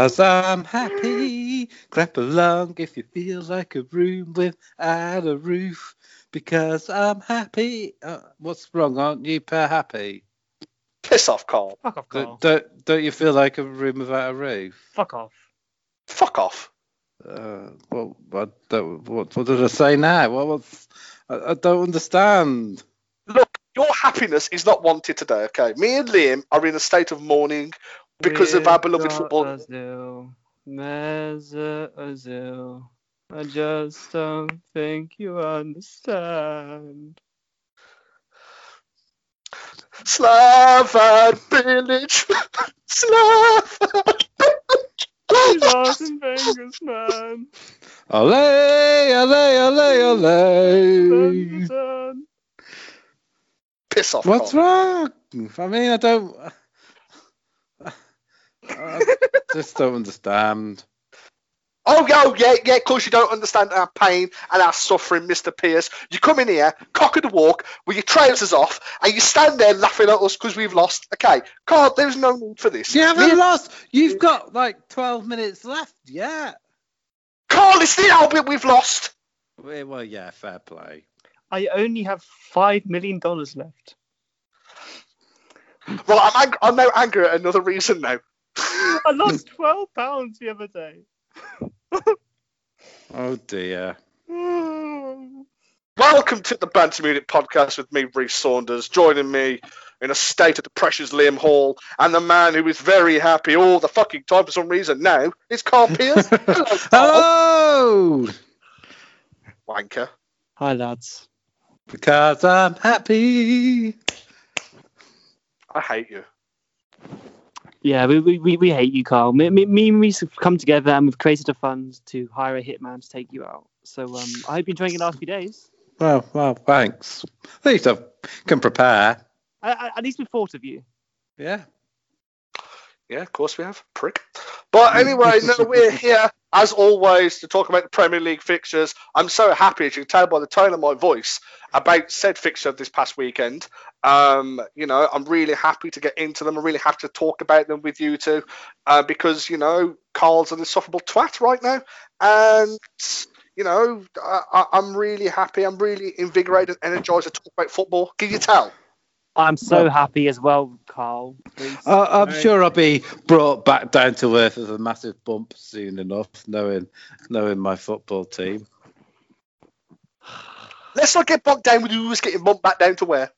last. Because I'm happy. Clap along if you feel like a room without a roof. Because I'm happy. Uh, what's wrong? Aren't you per happy? Piss off, Carl. Fuck off, Carl. Don't, don't don't you feel like a room without a roof? Fuck off. Fuck off. Uh, what, what, what, what did I say now? What was? I, I don't understand. Look, your happiness is not wanted today, okay? Me and Liam are in a state of mourning because of our beloved football. Azul, Mesut Ozil. I just don't think you understand. Slavan village. Slavan. He's Arsene Wenger's man. Ole, ole, ole, ole. Dun, Piss off. What's Carl. wrong? I mean, I don't. I just don't understand. Oh, yeah, yeah, yeah, of course you don't understand our pain and our suffering, Mr. Pierce. You come in here, cock of the walk, with your trousers off, and you stand there laughing at us because we've lost. Okay, Carl, there's no need for this. You Me haven't and- lost. You've got like 12 minutes left. Yeah. Carl, it's the Albert we've lost. Well, well, yeah, fair play. I only have five million dollars left. Well, I'm, ang- I'm now angry at another reason now. I lost twelve pounds the other day. Oh dear. Welcome to the Banter Munich podcast with me, Reece Saunders. Joining me in a state of depression is Liam Hall, and the man who is very happy all the fucking time for some reason now is Carl Pierce. Hello, Carl. Hello. Wanker. Hi lads. Because I'm happy. I hate you. Yeah, we, we, we, we hate you, Carl. Me, me, me and Reese have come together and we've created a fund to hire a hitman to take you out. So um, I hope you enjoying the last few days. Well, well, thanks. At least I can prepare. I, I, at least we thought of you. Yeah. Yeah, of course we have. Prick. But anyway, no, we're here as always to talk about the Premier League fixtures. I'm so happy, as you can tell by the tone of my voice, about said fixture this past weekend. Um, you know, I'm really happy to get into them. I'm really happy to talk about them with you two, uh, because you know, Carl's an insufferable twat right now, and you know, I, I, I'm really happy. I'm really invigorated, and energized to talk about football. Can you tell? I'm so Well- happy as well, Carl. Uh, I'm sure I'll be brought back down to earth with a massive bump soon enough, knowing knowing my football team. let's not get bogged down with who's getting bumped back down to where,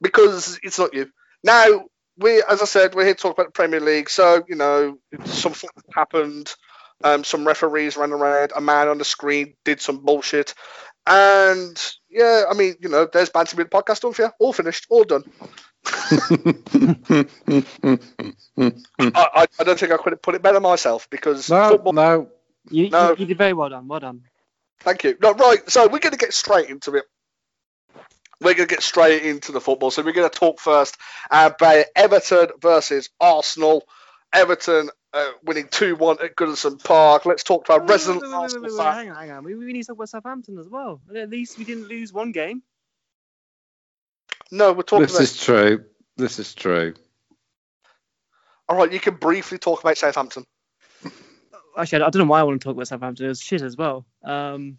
because it's not you. Now, we, as I said, we're here to talk about the Premier League. So, you know, something happened. Um, some referees ran around. A man on the screen did some bullshit. And yeah, I mean, you know, there's Banter Mid podcast done for you. All finished, all done. I, I, I don't think I could have put it better myself because no, football. no. you, no. you, you did very well done. Well done. Thank you. No, right. So we're going to get straight into it. We're going to get straight into the football. So we're going to talk first about Everton versus Arsenal. Everton uh, winning 2 1 at Goodison Park. Let's talk about resident Wait, wait, wait, Arsenal wait, wait, fan. Hang on, hang on. We, we need to talk about Southampton as well. At least we didn't lose one game. No, we're talking This about. is true. This is true. All right, you can briefly talk about Southampton. Actually, I I don't know why I want to talk about Southampton. It was shit as well. Um,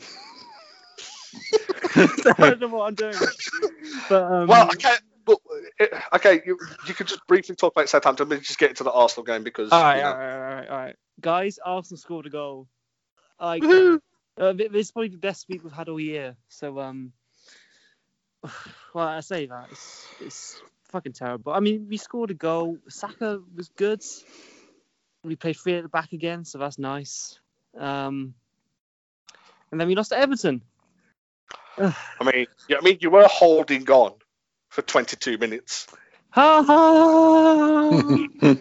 I don't know what I'm doing. But um, Well, okay. But, uh, okay, you, you could just briefly talk about Southampton, but just get into the Arsenal game because. all right, you know- all right, all right, all right, guys. Arsenal scored a goal. Woohoo! uh, this is probably the best week we've had all year. So, um, well, I say that it's, it's fucking terrible. I mean, we scored a goal. Saka was good. We played three at the back again, so that's nice. Um, and then we lost to Everton. I mean, yeah, I mean, you were holding on for 22 minutes. Ha ha!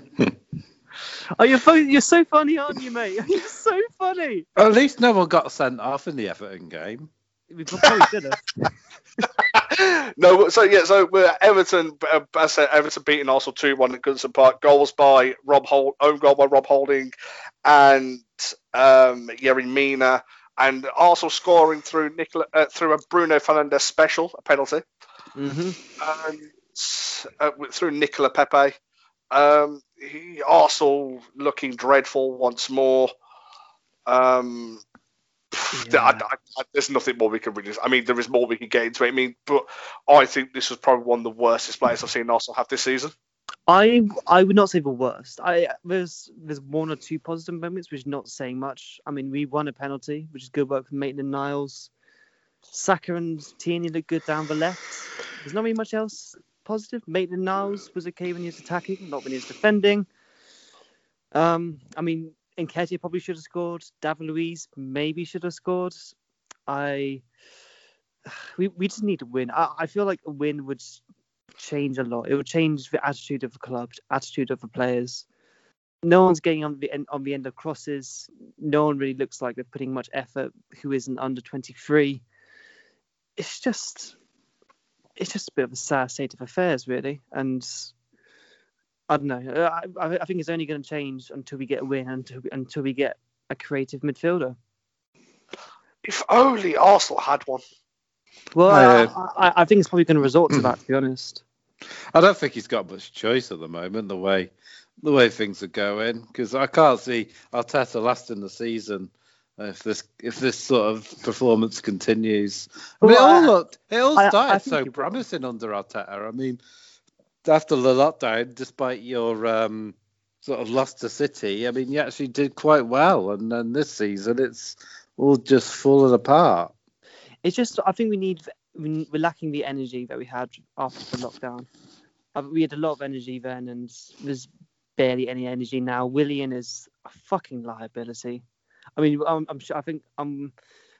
Oh, you're fu- you're so funny, aren't you, mate? You're so funny. At least no one got sent off in the Everton game. We probably should have. no, so yeah, so we're Everton. Uh, as I said, Everton beating Arsenal two one at Goodison Park. Goals by Rob Hold, own goal by Rob Holding, and um, Yerry Mina. and Arsenal scoring through Nicola, uh, through a Bruno Fernandes special, a penalty, Mm-hmm. and uh, through Nicola Pepe. Um, he, Arsenal looking dreadful once more. Um, Yeah. I, I, I, there's nothing more we can really. I mean, there is more we can get into it. I mean, but I think this was probably one of the worst displays I've seen Arsenal have this season. I I would not say the worst. I there's there's one or two positive moments, which is not saying much. I mean, we won a penalty, which is good work from Maitland Niles. Saka and Tierney look good down the left. There's not really much else positive. Maitland Niles was okay when he was attacking, not when he was defending. Um, I mean, Nketiah probably should have scored. David Luiz maybe should have scored. I we we just need to win. I, I feel like a win would change a lot. It would change the attitude of the club, attitude of the players. No one's getting on the end, on the end of crosses. No one really looks like they're putting much effort. Who isn't under 23? It's just, it's just a bit of a sad state of affairs, really. And I don't know. I, I I think it's only going to change until we get a win, until until we get a creative midfielder. If only Arsenal had one. Well, Uh, I, I, I think it's probably going to resort to that, to be honest. I don't think he's got much choice at the moment. The way the way things are going, because I can't see Arteta lasting the season if this if this sort of performance continues. I mean, Well, it all looked it all I- I started think so promising under Arteta. I mean, after the lockdown, despite your um, sort of loss to City, I mean, you actually did quite well, and then this season it's all just falling apart. It's just I think we need we- we're lacking the energy that we had after the lockdown. Uh, We had a lot of energy then, and there's barely any energy now. Willian is a fucking liability. I mean, I'm, I'm sure I think um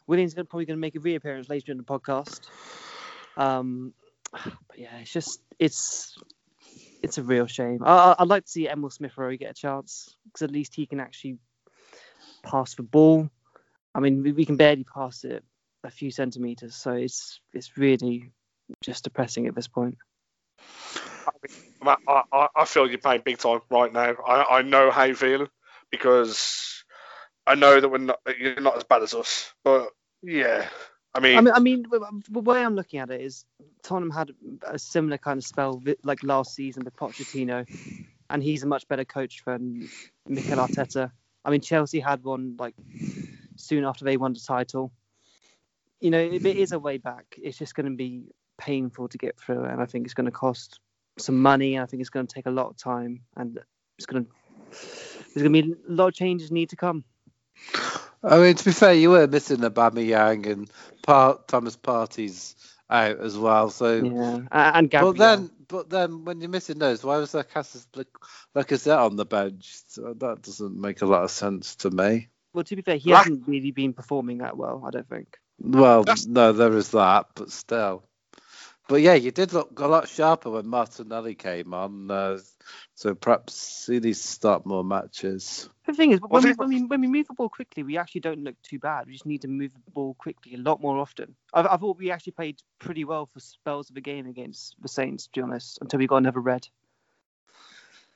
Willian's gonna, probably going to make a reappearance later in the podcast. Um, but yeah, it's just it's it's a real shame. I, I'd like to see Emil Smith Rowe get a chance because at least he can actually pass the ball. I mean, we, can barely pass it a few centimeters, so it's it's really just depressing at this point. I, I, I feel you're playing big time right now. I, I know how you're feeling because I know that we're not you're not as bad as us. But yeah, I mean, I mean, I mean, the way I'm looking at it is Tottenham had a similar kind of spell like last season with Pochettino, and he's a much better coach than Mikel Arteta. I mean, Chelsea had one like soon after they won the title. You know, it is a way back. It's just going to be painful to get through, and I think it's going to cost some money. I think it's going to take a lot of time, and it's going to there's going to be a lot of changes need to come. I mean, to be fair, you were missing Aubameyang and Part Thomas Partey's out as well. So, Yeah, and Gabriel. but then, but then when you're missing those, why was there Cassis Lacazette on the bench? So that doesn't make a lot of sense to me. Well, to be fair, he Lack- hasn't really been performing that well. I don't think. Well, That's- no, there is that, but still. But yeah, you did look a lot sharper when Martinelli came on. Uh, so perhaps he needs to start more matches. The thing is, when Was we, when, we, when we move the ball quickly, we actually don't look too bad. We just need to move the ball quickly a lot more often. I, I thought we actually played pretty well for spells of the game against the Saints, to be honest, until we got another red.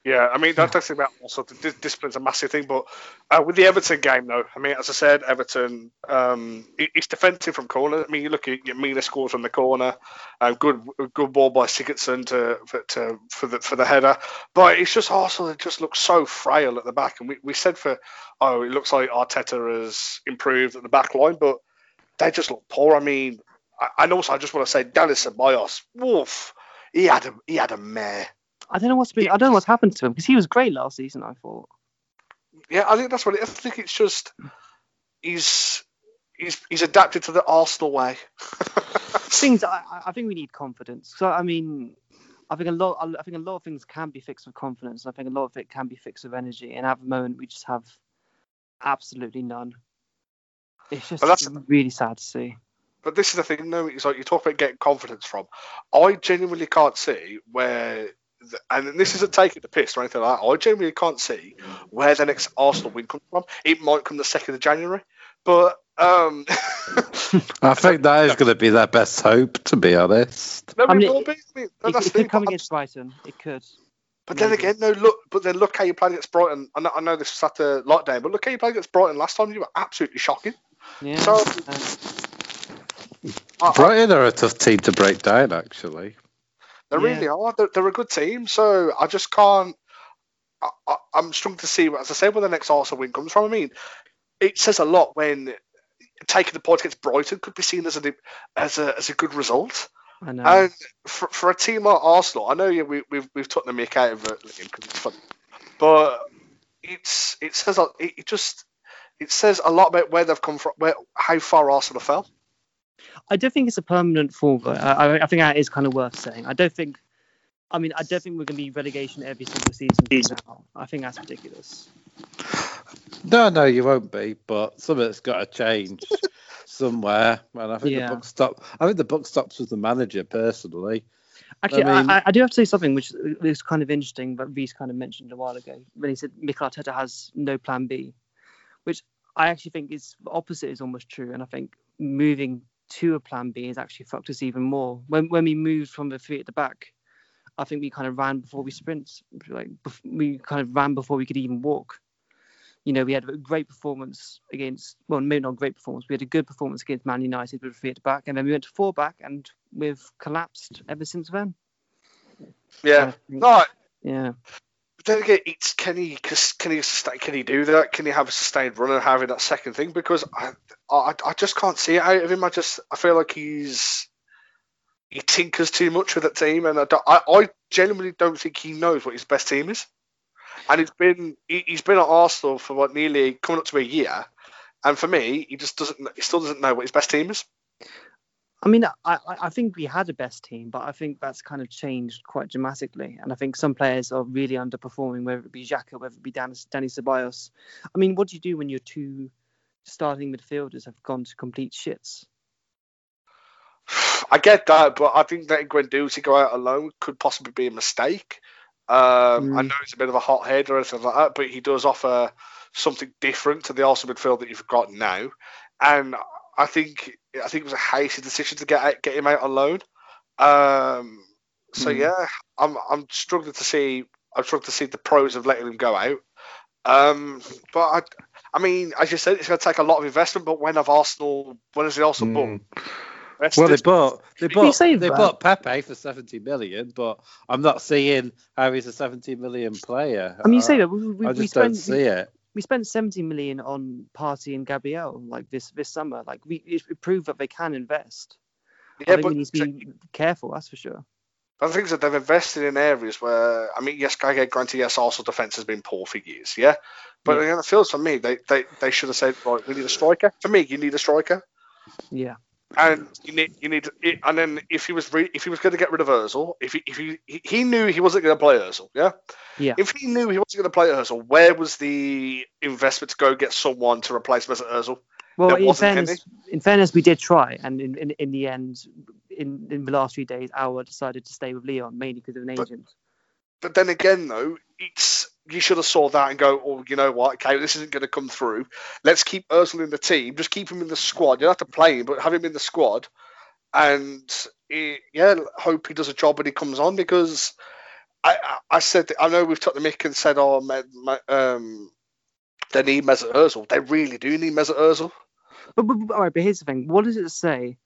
Yeah, I mean that, that's about also the dis- discipline's a massive thing, but uh, with the Everton game though, I mean as I said, Everton um, it- it's defensive from corner. I mean you look at Mina scores from the corner, uh, good good ball by Sigurdsson to for, to for the for the header, but it's just Arsenal that just looks so frail at the back, and we, we said for oh it looks like Arteta has improved at the back line, but they just look poor. I mean, I- and also I just want to say Dennis Ceballos, woof, he had a he had a mare. I don't know what's been. I don't know what's happened to him because he was great last season. I thought. Yeah, I think that's what it, I think it's just he's he's he's adapted to the Arsenal way. things I, I- think we need confidence. So I mean, I think a lot. I think a lot of things can be fixed with confidence. I think a lot of it can be fixed with energy. And at the moment, we just have absolutely none. It's just that's- really sad to see. but this is the thing, no, it's like you talk about getting confidence from. I genuinely can't see where, and this isn't taking the piss or anything like that. I genuinely can't see where the next Arsenal win comes from. It might come the second of January, but um, I think that is going to be their best hope, to be honest. no, I it mean, will be. I mean, It, it could come but I'm- against Brighton. It could. But then again, no, look, but then look how you played against Brighton. I know, I know this was after lockdown, but look how you played against Brighton last time. You were absolutely shocking. Yeah. So- uh, I- I- Brighton are a tough team to break down, actually. They Yeah. really are. They're, they're a good team. So I just can't. I, I'm struggling to see, as I say, where the next Arsenal win comes from. I mean, it says a lot when taking the point against Brighton could be seen as a as a as a good result. I know. And for, for a team like Arsenal, I know yeah, we, we've we've took the mick out of it because it's fun, but it's it says it just it says a lot about where they've come from, where how far Arsenal fell. I don't think it's a permanent fall. though. I, I, think that is kind of worth saying. I don't think. I mean, I don't think we're going to be relegation every single season. Now. I think that's ridiculous. No, no, you won't be, but something's got to change somewhere. And I think Yeah. the book stop. I think the book stops with the manager personally. Actually, I I, mean- I, I do have to say something which is kind of interesting, but Reese kind of mentioned a while ago when he said Mikel Arteta has no plan B, which I actually think is the opposite is almost true, and I think moving to a plan B has actually fucked us even more. When when we moved from the three at the back, I think we kind of ran before we sprint, like we kind of ran before we could even walk. You know, we had a great performance against, well, maybe not great performance. We had a good performance against Man United with three at the back, and then we went to four back, and we've collapsed ever since then. Yeah, think- no, yeah. Then again, it's can he can he can he do that? Can he have a sustained run and having that second thing? Because I, I I just can't see it out of him. I just I feel like he's he tinkers too much with that team, and I, I, I genuinely don't think he knows what his best team is. And it's been he, he's been at Arsenal for what nearly coming up to a year, and for me, he just doesn't he still doesn't know what his best team is. I mean, I, I I think we had a best team, but I think that's kind of changed quite dramatically. And I think some players are really underperforming, whether it be Xhaka, whether it be Dan, Danny Ceballos. I mean, what do you do when your two starting midfielders have gone to complete shits? I get that, but I think letting Guendouzi go out alone could possibly be a mistake. Um, I Mm. know he's a bit of a hothead or anything like that, but he does offer something different to the Arsenal midfield that you've got now. And I think I think it was a hasty decision to get get him out alone. Um, so Mm. yeah, I'm I'm struggling to see I'm struggling to see the pros of letting him go out. Um, but I, I mean, as you said, it's going to take a lot of investment. But when have Arsenal? When has the Arsenal Mm. bought? Let's Well, they bought they bought they that. bought Pepe for seventy million, but I'm not seeing how he's a seventy million player. I mean, you say Uh, that we, we, I we just don't spent see it. We spent 70 million on Partey and Gabriel like this this summer. Like we it proved that they can invest. I yeah, but we need to be careful. That's for sure. The thing is that they've invested in areas where I mean, yes, I get granted, yes, Arsenal defense has been poor for years, yeah. But Yeah. it feels for me they, they they should have said, right, we need a striker. For me, you need a striker, Yeah. And you need you need it, and then if he was re, if he was going to get rid of Özil, if he if he he- knew he wasn't going to play Özil, yeah. Yeah. If he knew he wasn't going to play Özil, where was the investment to go get someone to replace Mesut Özil? Well, in fairness, in fairness, we did try, and in, in, in the end, in, in the last few days, Aouar decided to stay with Lyon mainly because of an But- agent. But then again, though, it's you should have saw that and go, oh, you know what? Okay, this isn't going to come through. Let's keep Özil in the team. Just keep him in the squad. You don't have to play him, but have him in the squad. And he, yeah, hope he does a job when he comes on because I, I, said I know we've took the mick and said, oh, me, me, um, they need Mesut Özil. They really do need Mesut Özil. But, but, but- all right, but here's the thing: what does it say,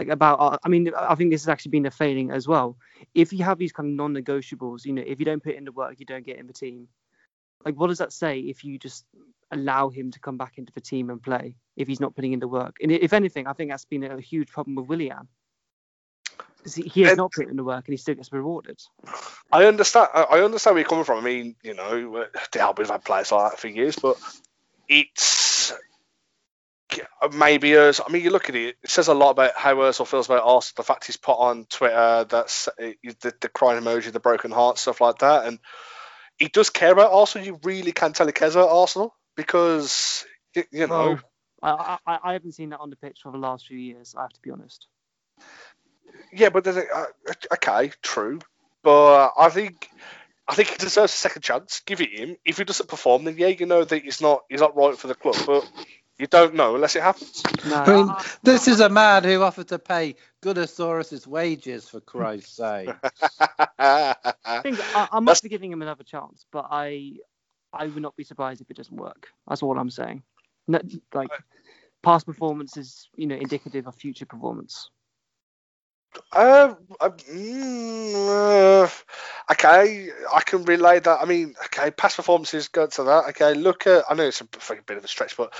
like about? Uh, I mean, I think this has actually been a failing as well. If you have these kind of non-negotiables, you know, if you don't put in the work, you don't get in the team. Like, what does that say if you just allow him to come back into the team and play if he's not putting in the work? And if anything, I think that's been a huge problem with Willian. 'Cause He, he has And- not put in the work and he still gets rewarded. I understand. I understand where you're coming from. I mean, you know, the Albions had players like that for years, but it's maybe us. I mean, you look at it. It says a lot about how Özil feels about Arsenal. The fact he's put on Twitter that's uh, the, the crying emoji, the broken heart, stuff like that, and he does care about Arsenal. You really can tell he cares about Arsenal because you know. Well, I, I, haven't seen that on the pitch for the last few years. I have to be honest. Yeah, but then, uh, okay, true, but I think I think he deserves a second chance. Give it him. If he doesn't perform, then yeah, you know that he's not he's not right for the club. But you don't know unless it happens. No, I mean, this is a man who offered to pay Gunnosaurus's wages for Christ's sake. I think I, I'm That's- up for giving him another chance, but I I would not be surprised if it doesn't work. That's all I'm saying. No, like past performance is you know indicative of future performance. Uh, uh, mm, uh, okay, I can relay that. I mean, okay, past performances go to that. Okay, look at. I know it's a bit of a stretch, but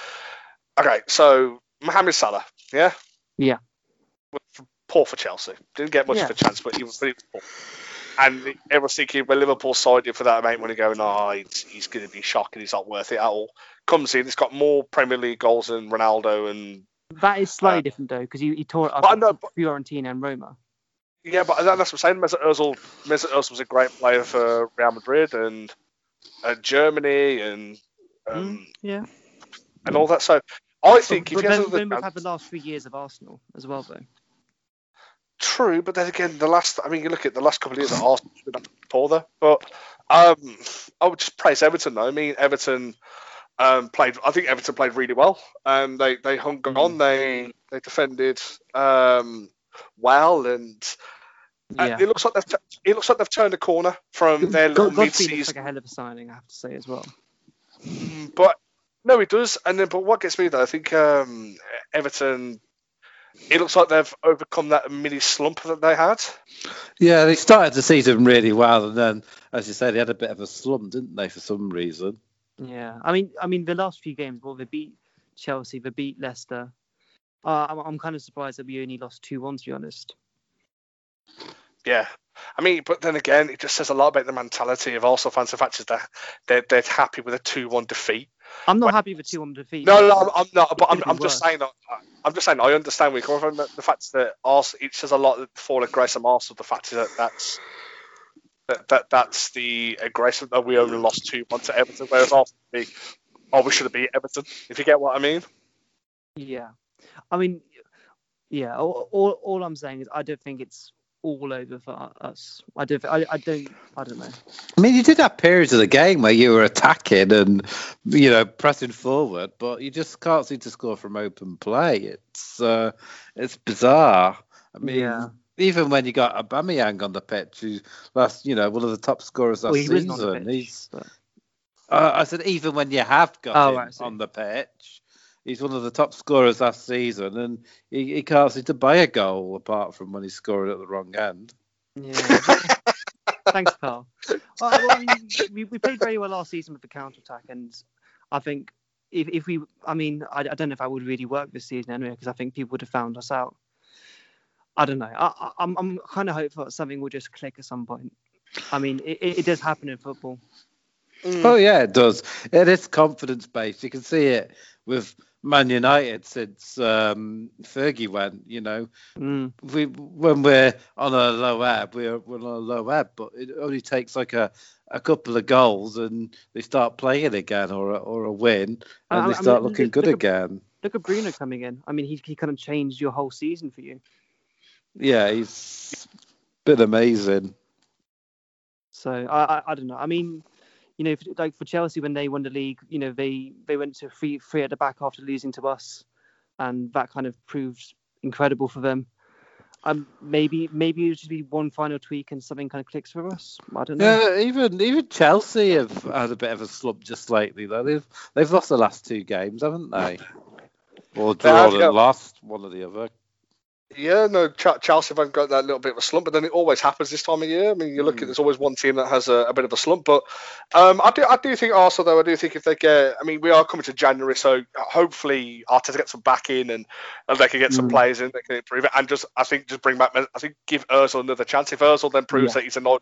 okay. So Mohamed Salah, yeah, Yeah. poor for Chelsea. Didn't get much Yeah. of a chance, but he was pretty poor. And everyone's thinking, well, Liverpool signed him for that amount of money, going, oh, he's, he's going to be shocking. He's not worth it at all. Comes in, he's got more Premier League goals than Ronaldo and That is slightly Uh, different though, because he, he tore it up know, but- Fiorentina and Roma. Yeah, but that's what I'm saying. Mesut Ozil, Mesut Ozil was a great player for Real Madrid and, and Germany and um, Mm, yeah. and all that. So I think but if he has then, another then we've chance- had the last three years of Arsenal as well, though. true, but then again, the last I mean, you look at the last couple of years at Arsenal, been poor there. But um, I would just praise Everton. though. I mean, Everton um, played. I think Everton played really well. Um, they they hung Mm. on. They they defended um, well, and uh, Yeah. it looks like they've it looks like they've turned a corner from their little God, mid-season. looks like a hell of a signing, I have to say as well. But no, he does. And then, but what gets me though, I think um, Everton. It looks like they've overcome that mini slump that they had. Yeah, they started the season really well, and then, as you say, they had a bit of a slump, didn't they, for some reason? Yeah, I mean, I mean, the last few games, well, they beat Chelsea, they beat Leicester. Uh, I'm, I'm kind of surprised that we only lost two one, to be honest. Yeah. I mean, but then again, it just says a lot about the mentality of also fans. The fact is that they're, they're happy with a two-one defeat. I'm not Well- happy with two one defeat. No, no, I'm, I'm not. But I'm, uh, I'm just saying. I- I'm just saying. I understand where you're coming from. The, the fact that Arsenal, it says a lot for the grace of Arsenal. The fact is that that's that, that that's the aggression that we only lost two months at Everton, whereas Arsenal, oh, we should have beat Everton. If you get what I mean. Yeah, I mean, yeah. All, all, all I'm saying is I don't think it's all over for us. I don't. I, I don't. I don't know. I mean, you did have periods of the game where you were attacking and, you know, pressing forward, but you just can't seem to score from open play. It's uh, it's bizarre. I mean, Yeah. even when you got Aubameyang on the pitch, who's last, you know, one of the top scorers last Well, he wasn't on the season, pitch, he's but- Uh, I said even when you have got Oh, him right, on the pitch, he's one of the top scorers last season, and he, he can't seem to buy a goal apart from when he's scoring at the wrong end. Yeah. Thanks, Carl. Well, well, I mean, we, we played very well last season with the counter attack, and I think if, if we, I mean, I, I don't know if I would really work this season anyway, because I think people would have found us out. I don't know. I, I, I'm, I'm kind of hopeful that something will just click at some point. I mean, it, it, it does happen in football. Oh yeah, it does. It is confidence based. You can see it with Man United since um, Fergie went. You know, Mm. we when we're on a low ebb, we're, we're on a low ebb, but it only takes like a, a couple of goals and they start playing again, or a, or a win, and I they mean, start look- looking good look at- again. Look at Bruno coming in. I mean, he, he kind of changed your whole season for you. Yeah, he's been amazing. So I, I, I don't know. I mean, you know, for- like for Chelsea when they won the league, you know, they they went to three three at the back after losing to us, and that kind of proved incredible for them. Um, maybe maybe it should be one final tweak and something kind of clicks for us. I don't know. Yeah, even even Chelsea have had a bit of a slump just lately though. They've they've lost the last two games, haven't they? Or They have, drawn yeah. and lost one or the other. Yeah, no, Ch- Chelsea have got that little bit of a slump, but then it always happens this time of year. I mean, you look Mm. at there's always one team that has a, a bit of a slump, but um, I do I do think also though I do think if they get, I mean, we are coming to January, so hopefully Arteta gets some back in and, and they can get some Mm. players in, they can improve it, and just I think just bring back, I think give Özil another chance. If Özil then proves Yeah. that he's a normal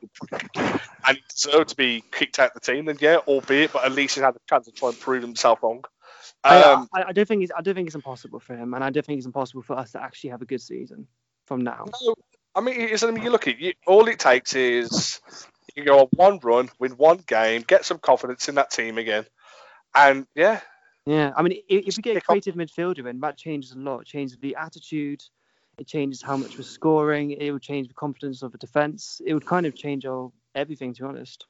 and he deserved to be kicked out of the team, then yeah, albeit, but at least he's had a chance to try and prove himself wrong. Um, I, I, I don't think it's I don't think it's impossible for him, and I don't think it's impossible for us to actually have a good season from now. No, I mean, it is, I mean, you look at you, all it takes is you go on one run, win one game, get some confidence in that team again, and yeah, Yeah, I mean, if we get a creative midfielder in, that changes a lot. It changes the attitude. It changes how much we're scoring. It would change the confidence of the defense. It would kind of change all everything, to be honest.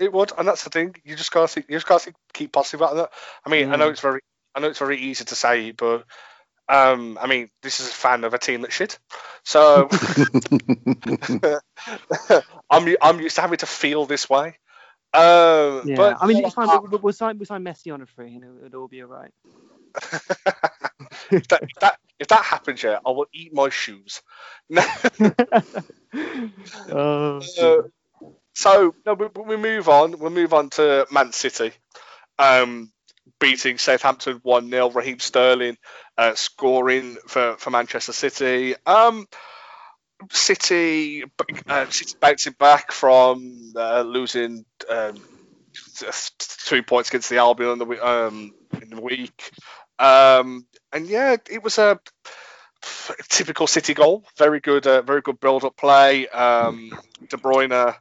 It would, and that's the thing. You just gotta think, you just gotta think, keep positive about that. I mean, I know it's very, I know it's very easy to say, but um, I mean, this is a fan of a team that shit, so I'm I'm used to having to feel this way. Um, Yeah, but I mean, it's fine. We'll, we'll sign we'll sign Messi on a free, and it would all be all right. if that, if that if that happens, yeah, I will eat my shoes. oh, Uh, so no, we, we move on. We'll move on to Man City, um, beating Southampton one 0 Raheem Sterling uh, scoring for, for Manchester City. Um, City, uh, City bouncing back from uh, losing um, two points against the Albion in the, um, in the week. Um, and yeah, it was a typical City goal. Very good, uh, very good build-up play. Um, De Bruyne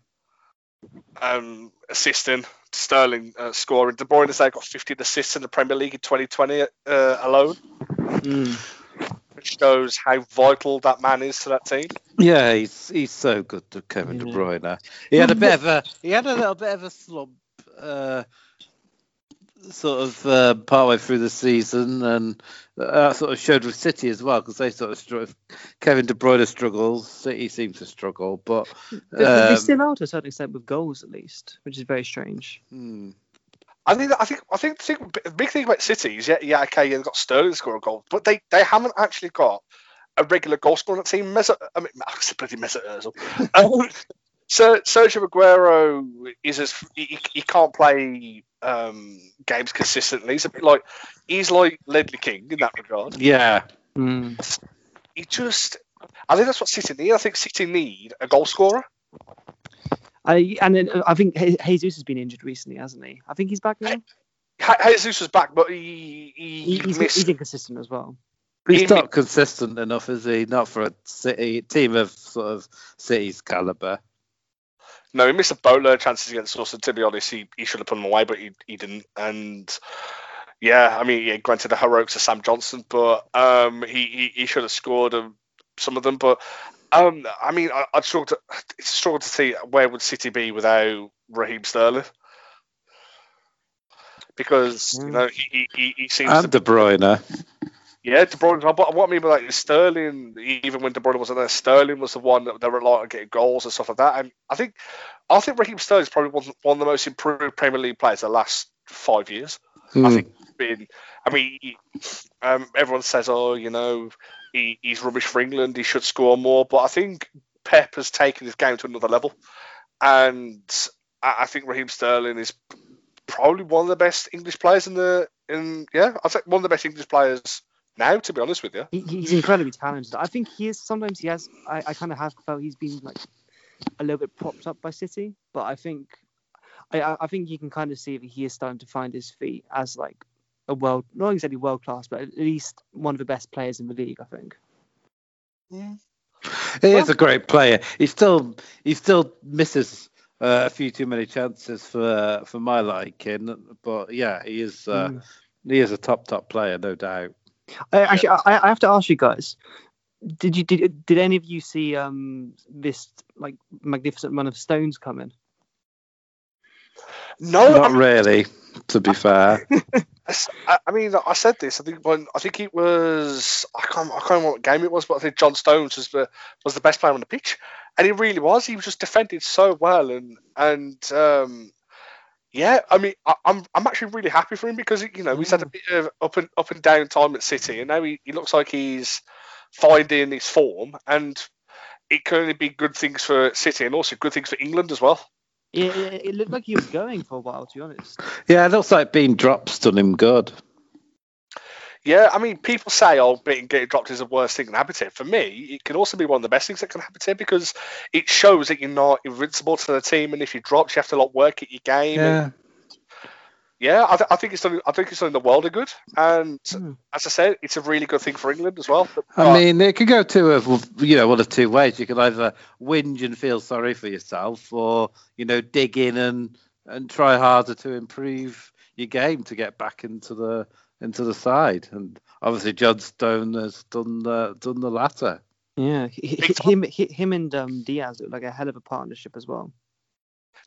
um, assisting, Sterling uh, scoring. De Bruyne has now got 15 assists in the Premier League in 2020 uh, alone, mm. which shows how vital that man is to that team. Yeah, he's he's so good to Kevin De Bruyne. He had a bit of a he had a little bit of a slump, uh, sort of uh, partway through the season, and that sort of showed with City as well because they sort of struggled. Kevin De Bruyne struggles, City seems to struggle, but But, but they um, still are to a certain extent with goals at least, which is very strange. hmm. I think I think I think the thing- the big thing about City is yeah, yeah okay, they've got Sterling to score a goal, but they, they haven't actually got a regular goal scorer on that team. Mesut, I mean, I said bloody Mesut Ozil. Um, so Sergio Aguero is as he, he can't play um, games consistently. He's a bit like he's like Ledley King in that regard. yeah, Mm. He just I think that's what City need. I think City need a goal scorer. I and then, uh, I think Jesus has been injured recently, hasn't he? I think he's back now. Jesus was back, but he he, He, he's, missed. he's inconsistent as well. he's not consistent enough, is he? Not for a City team of sort of City's caliber. No, he missed a boatload of chances against us, and to be honest, he, he should have put them away, but he, he didn't. And yeah, I mean, yeah, granted the heroics of Sam Johnstone, but um, he, he, he should have scored um, some of them. But um, I mean, I, I'd struggle to struggle to see where would City be without Raheem Sterling. Because you Mm. know he, he, he- he seems to And De Bruyne. Yeah, De Bruyne. But what I mean by that is Sterling. Even when De Bruyne wasn't there, Sterling was the one that they relied on getting goals and stuff like that. And I think, I think Raheem Sterling is probably one, of the most improved Premier League players the last five years. I Hmm. think been. I mean, um, everyone says, oh, you know, he, he's rubbish for England. He should score more. But I think Pep has taken his game to another level, and I, I think Raheem Sterling is probably one of the best English players in the in yeah. I think one of the best English players now. To be honest with you. He, he's incredibly talented. I think he is. Sometimes he has. I, I kind of have felt he's been like a little bit propped up by City, but I think I, I I think you can kind of see that he is starting to find his feet as like a world, not exactly world class, but at least one of the best players in the league. I think. Yeah. He is a great player. He still he still misses uh, a few too many chances for for my liking, but yeah, he is uh, Mm. he is a top top player, no doubt. I, actually, I, I have to ask you guys. Did you did did any of you see um this like magnificent run of Stones coming? No, Not I, mean, really, to be fair. I, I mean, I said this. I think when I think it was I can't I can't remember what game it was, but I think John Stones was the was the best player on the pitch, and he really was. He was just defended so well, and and um, yeah, I mean, I, I'm I'm actually really happy for him because you know he's had a mm. bit of up and up and down time at City, and now he, he looks like he's finding his form, and it can only be good things for City and also good things for England as well. It, it, it looked like he was going for a while, to be honest. yeah, it looks like being dropped done him good. Yeah, I mean, people say, "Oh, being getting dropped is the worst thing that can happen to him." For me, it can also be one of the best things that can happen to him because it shows that you're not invincible to the team, and if you drop, you have to like work at your game. and- yeah, I, th- I think it's done. I think it's done the world of good, and Hmm. as I said, it's a really good thing for England as well. I mean, it could go two of you know one of two ways. You could either whinge and feel sorry for yourself, or you know dig in and and try harder to improve your game to get back into the into the side. And obviously, John Stone has done the done the latter. Yeah, he- him him and um, Dias look like a hell of a partnership as well.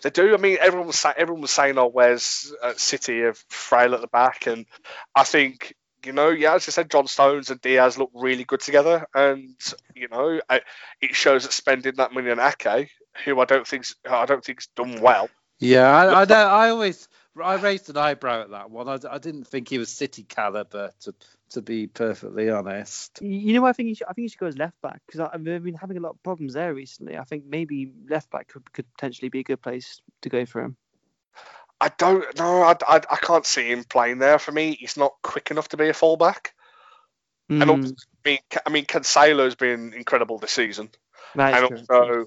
They do. I mean, everyone was sa- everyone was saying, "Oh, where's uh, City of frail at the back?" And I think you know, yeah, as I said, John Stones and Dias look really good together, and you know, I, it shows that spending that money on Ake, who I don't think's I don't think's done well. Yeah, I, I. I always I raised an eyebrow at that one. I, I didn't think he was City caliber, to to be perfectly honest. You know, I think he should, I think he should go as left back because I've been having a lot of problems there recently. I think maybe left back could, could potentially be a good place to go for him. I don't know. I, I, I can't see him playing there. For me, he's not quick enough to be a fullback. And Mm, also, I mean, Ca- I mean, Cancelo's been incredible this season, that is and true. also,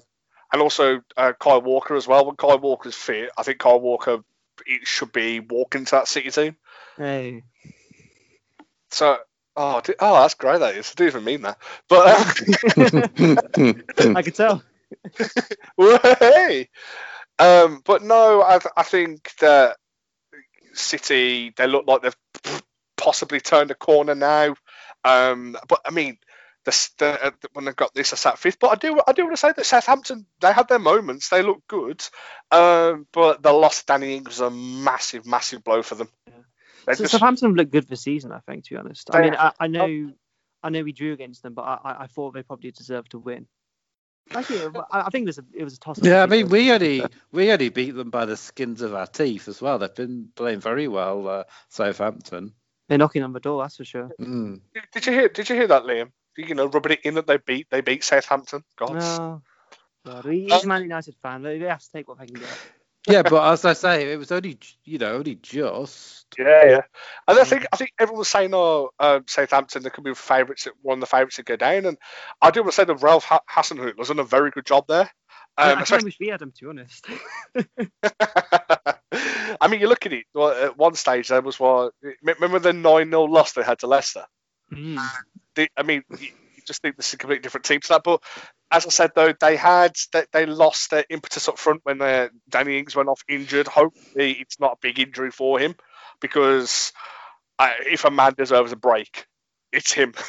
and also uh, Kyle Walker as well. When Kyle Walker's fit, I think Kyle Walker it should be walking to that City team. Hey, So, oh, d- oh, that's great. That is. I didn't even mean that, but. Uh, I could tell. Hey. Um, but no, I, I think that City they look like they've possibly turned a corner now. Um, but I mean, the, the, uh, when they've got this, I sat fifth. But I do I do want to say that Southampton they had their moments. They look good, um, but the loss of Danny Ings was a massive, massive blow for them. They So just- Southampton have looked good this season, I think. To be honest, I mean, I, have. I know, I know we drew against them, but I, I- I thought they probably deserved to win. Actually, I, I think it was a, it was a toss. Yeah, I mean, we only we only beat them by the skins of our teeth as well. They've been playing very well, uh, Southampton. they're knocking on the door, that's for sure. Mm. did you hear? Did you hear that, Liam? You know, rubbing it in that they beat they beat Southampton. God. No, God, he's a Man United fan. They they have to take what they can get. Yeah, but as I say, it was only you know only just. Yeah, yeah. And I think I think everyone was saying, "Oh, um, Southampton, they could be favourites, one of the favourites to go down." And I do want to say that Ralph ha- Hasenhüttl has done a very good job there. I, Um, I especially, wish we had them, to be honest. I mean, you look at it. Well, at one stage, there was what. Remember the nine 0 loss they had to Leicester? Mm. They, I mean, you, you just think this is a completely different team to that. But as I said, though, they had they, they lost their impetus up front when uh, Danny Ings went off injured. Hopefully, it's not a big injury for him because uh, if a man deserves a break, it's him.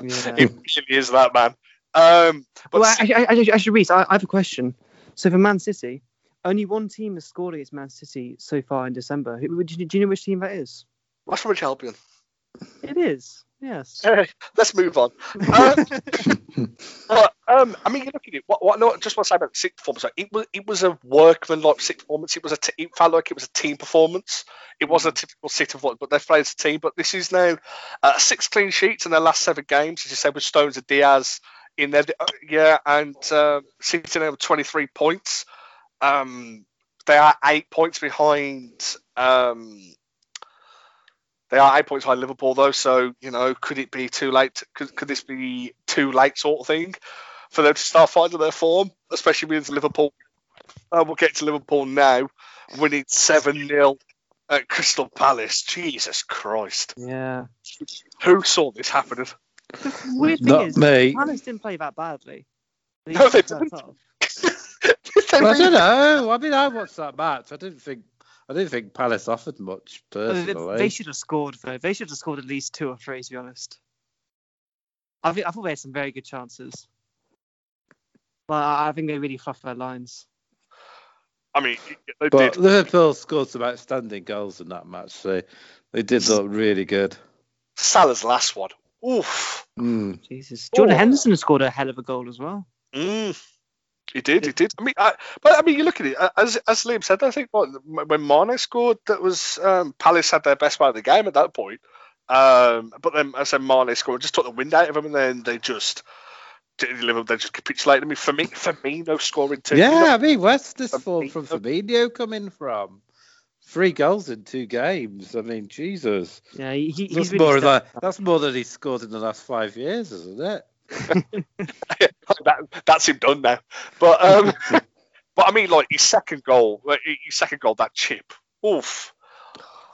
Yeah. it really is that man. Um, but Well, see- actually, actually, actually, Reece, I, I have a question. So for Man City, only one team has scored against Man City so far in December. Do you, do you know which team that is? West Bromwich Albion. It is. Yes. Let's move on. Um, but, um, I mean, you look at it. What, what, no, just want to say about the sixth performance. like, It was it was a workman-like sixth performance. It was a t- it felt like it was a team performance. It wasn't a typical City performance, but they've played as a team. But this is now uh, six clean sheets in their last seven games, as you said, with Stones and Dias in there. Uh, yeah, and uh, City now with 23 points. Um, they are eight points behind. Um, they are eight points behind Liverpool, though. So you know, could it be too late? Could, could this be too late, sort of thing, for them to start finding their form, especially with Liverpool? Uh, we'll get to Liverpool now, winning seven 0 at Crystal Palace. Jesus Christ, Yeah. who saw this happening? The weird thing Not is, me. Palace didn't play that badly. They No, they didn't. Well, I don't know. I mean, I watched that match. I didn't think I didn't think Palace offered much They, personally. they should have scored though. They should have scored at least two or three, to be honest. I think I thought they had some very good chances. But I I think they really fluffed their lines. I mean, they But did. Liverpool scored some outstanding goals in that match. So they did look really good. Salah's last one. Oof. Mm. Jesus. Jordan Oh. Henderson scored a hell of a goal as well. Mm. He did, he did. I mean, I, but I mean, you look at it uh, as as Liam said. I think what, when Mane scored, that was um, Palace had their best part of the game at that point. Um, but then, as I said, Mane scored, just took the wind out of them, and then they just didn't Liverpool they just capitulated. I mean, for me, Firmino scoring two. Yeah, You know, I mean, where's this form from Firmino coming from? Three goals in two games. I mean, Jesus. Yeah, he, he- he's That's more stepped than up. that's more than he's scored in the last five years, isn't it? that, that's him done now. But um, but I mean, like his second goal, his second goal, that chip. Oof.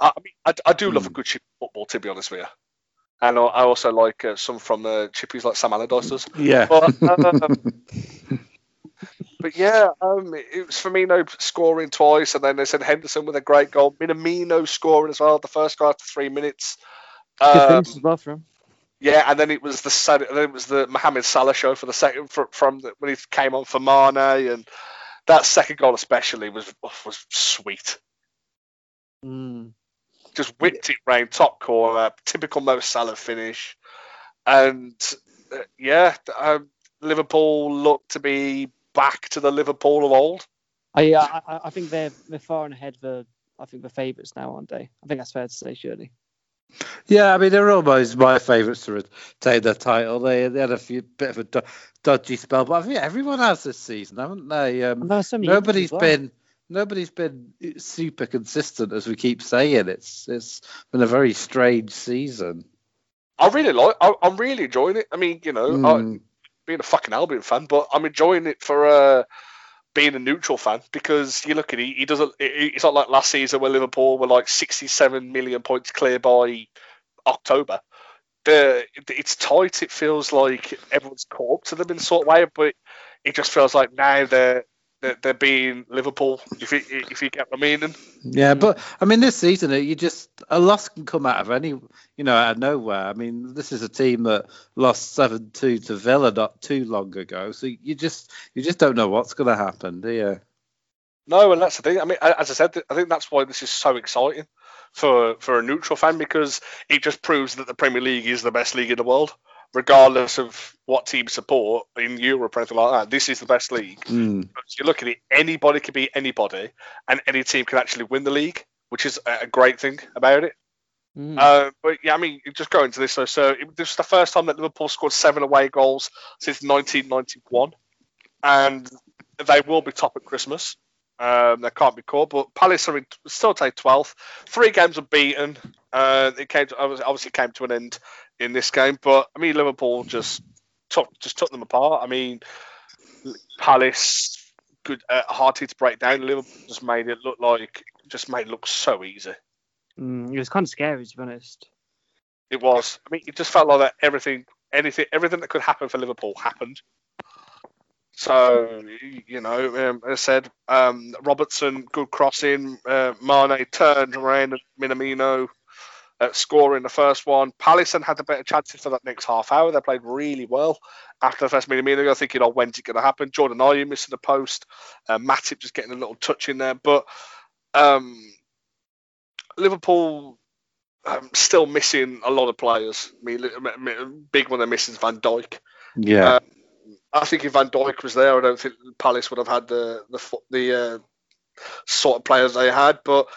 I, I mean, I, I do love a Hmm. good chip football, to be honest with you. And I I also like uh, some from the chippies like Sam Allardyce does. Yeah. But, um, but yeah, um, it was Firmino scoring twice, and then they said Henderson with a great goal. Minamino scoring as well, the first goal after three minutes. Good Um, finish as well for him. yeah, and then it was the then it was the Mohamed Salah show for the second for, from the, when he came on for Mane, and that second goal especially was was sweet. Mm. Just whipped it round top corner, typical Mo Salah finish, and uh, yeah, um, Liverpool look to be back to the Liverpool of old. I, I I- I think they're they're far and ahead the I think we're favourites now, aren't they? I think that's fair to say, surely. Yeah, I mean they're almost my favourites to retain the title. They they had a few bit of a do- dodgy spell, but I think everyone has this season, haven't they? Um, And there are so many nobody's well. been nobody's been super consistent as we keep saying. It's it's been a very strange season. I really like. I, I'm really enjoying it. I mean, you know, I, Mm. being a fucking Albion fan, but I'm enjoying it for uh, being a neutral fan because you look at it, he doesn't. It, it's not like last season where Liverpool were like 67 million points clear by October. The it's tight. It feels like everyone's caught up to them in sort of way, but it just feels like now they're they're, they're being Liverpool. If you if you get what I mean. Yeah, but I mean, this season you just a loss can come out of any, you know, out of nowhere. I mean, this is a team that lost seven two to Villa not too long ago, so you just you just don't know what's going to happen, do you? No, and that's the thing. I mean, as I said, I think that's why this is so exciting for for a neutral fan because it just proves that the Premier League is the best league in the world, regardless of what team support in Europe or anything like that. This is the best league. Mm. Because you look at it, anybody can beat anybody, and any team can actually win the league, which is a a great thing about it. Mm. Uh, but yeah, I mean, just going to this though. So it, this is the first time that Liverpool scored seven away goals since 1991, and they will be top at Christmas. Um, they can't be caught, but Palace are in, still take 12th. Three games unbeaten. Uh, it came to, obviously obviously came to an end in this game, but I mean Liverpool just took just took them apart. I mean Palace good uh, hard to break down. Liverpool just made it look like just made it look so easy. Mm, it was kind of scary, to be honest. It was. I mean, it just felt like that everything, anything, everything that could happen for Liverpool happened. So you know, um, as I said, um, Robertson, good crossing. Uh, Mane turned around, Minamino uh, scoring the first one. Pallison had the better chances for that next half hour. They played really well after the first Minamino. You're thinking, oh, when's it going to happen? Jordan Ayew missing the post. Uh, Matip just getting a little touch in there, but um, Liverpool um, still missing a lot of players. I mean, a big one they're missing is Van Dijk. Yeah. Uh, I think if Van Dijk was there, I don't think Palace would have had the the the uh, sort of players they had. But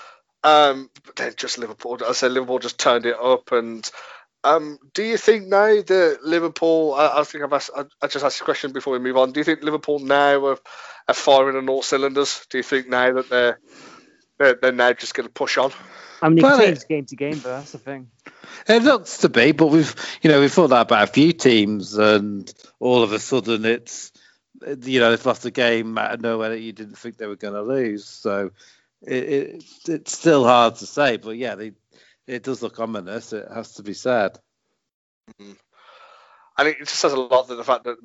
um, but then just Liverpool, I said, Liverpool just turned it up. And um, do you think now that Liverpool? I, I think I've asked, I, I just asked a question before we move on. Do you think Liverpool now are, are firing on all cylinders? Do you think now that they're they're, they're now just going to push on? I mean, it Well, can it- game to game, but that's the thing. It looks to be, but we've you know we've thought that about a few teams, and all of a sudden it's you know they've lost a game out of nowhere that you didn't think they were going to lose. So it, it it's still hard to say, but yeah, they, it does look ominous. It has to be said. And it just says a lot that the fact that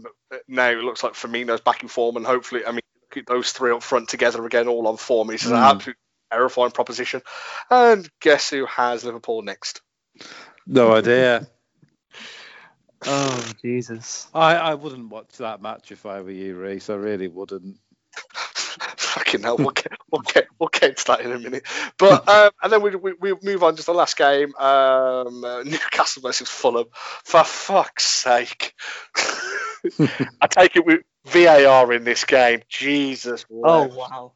now it looks like Firmino's back in form, and hopefully, I mean, keep those three up front together again, all on form. It's an Mm. absolute terrifying proposition. And guess who has Liverpool next? No idea. Oh Jesus! I, I wouldn't watch that match if I were you, Reese. I really wouldn't. Fucking hell, we'll get, we'll get, we'll get to that in a minute. But um, and then we, we, we move on to the last game, um, uh, Newcastle versus Fulham. For fuck's sake, I take it with VAR in this game. Jesus, Oh wept. wow!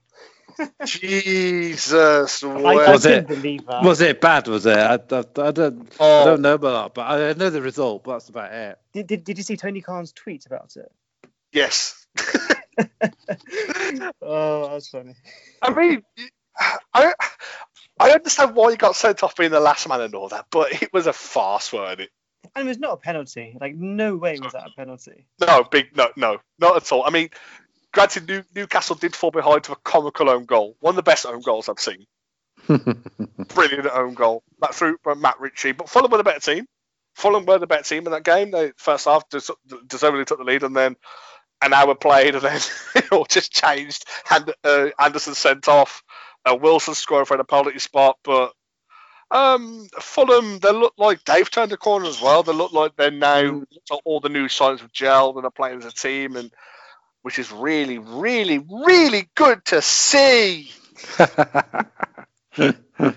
Jesus, I, I. Was couldn't it- believe that. Was it bad? Was it? I, I, I don't. I Oh, don't know about that, but I know the result. But that's about it. Did, did, did you see Tony Khan's tweet about it? yes. oh, that's funny. I mean, I I understand why he got sent off being the last man and all that, but it was a farce, wasn't it? And it was not a penalty. Like, no way was that a penalty. No, big no, no, not at all. I mean, granted, New, Newcastle did fall behind to a comical own goal, one of the best own goals I've seen. Brilliant own goal, that through by Matt Ritchie. But Fulham were the better team. Fulham were the better team in that game. They first half des- deservedly took the lead, and then an hour played, and then it all just changed. And uh, Andersen sent off. Uh, Wilson scored for a penalty spot, but um, Fulham they look like they've turned the corner as well. They look like they're now all the new signs of gel and are playing as a team, and which is really, really, really good to see. I'm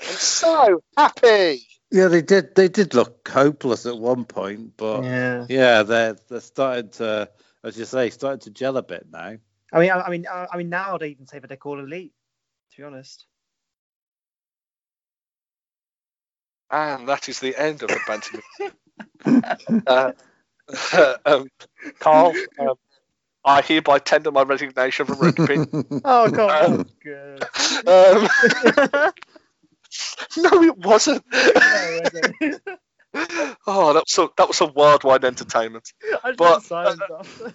so happy. Yeah, they did. They did look hopeless at one point, but yeah, Yeah. they're they're starting to, as you say, starting to gel a bit now. I mean, I, I mean, I, I, mean, now I'd even say that they're called elite. To be honest. And that is the end of the banter. uh, um, Carl, um, I hereby tender my resignation from rugby. oh God! Um, um, no, it wasn't. No, oh, that was some, that was some worldwide entertainment. I just But- went silent after.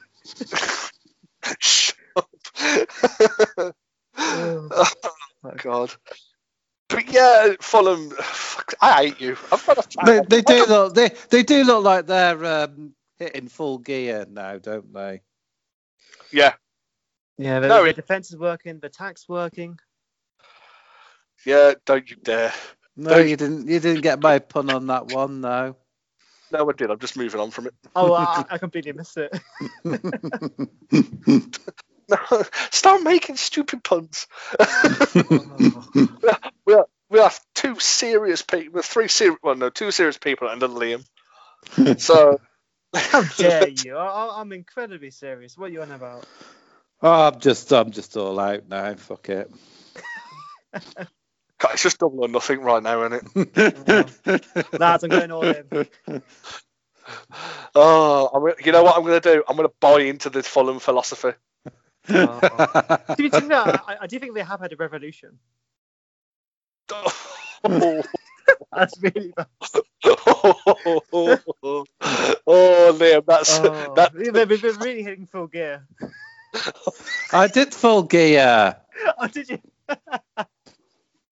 Shut up. oh, God. But yeah, Fulham. Fuck, I hate you. I've got a they, they do look they, they do look like they're um, hitting full gear now, don't they? Yeah, Yeah, the, No, the it- defense is working, the attack's working. yeah. Don't you dare. No, No, you didn't. You didn't get my pun on that one, no. No, I did. I'm just moving on from it. Oh, I, I completely missed it. No, start making stupid puns. we are we are two serious people. Three serious. Well, no, two serious people and then Liam. So How dare you? I, I- I'm incredibly serious. What are you on about? oh, I'm just, I'm just all out now. Fuck it. God, it's just double or nothing right now, isn't it? Lads, I'm going all in. Oh, I'm, you know what I'm going to do? I'm going to buy into this Fulham philosophy. Oh. To be to fair, I, I do think they have had a revolution. oh, That's really bad. Oh, Liam, that's Oh, that. they've, they've been really hitting full gear. I did full gear. Oh, did you?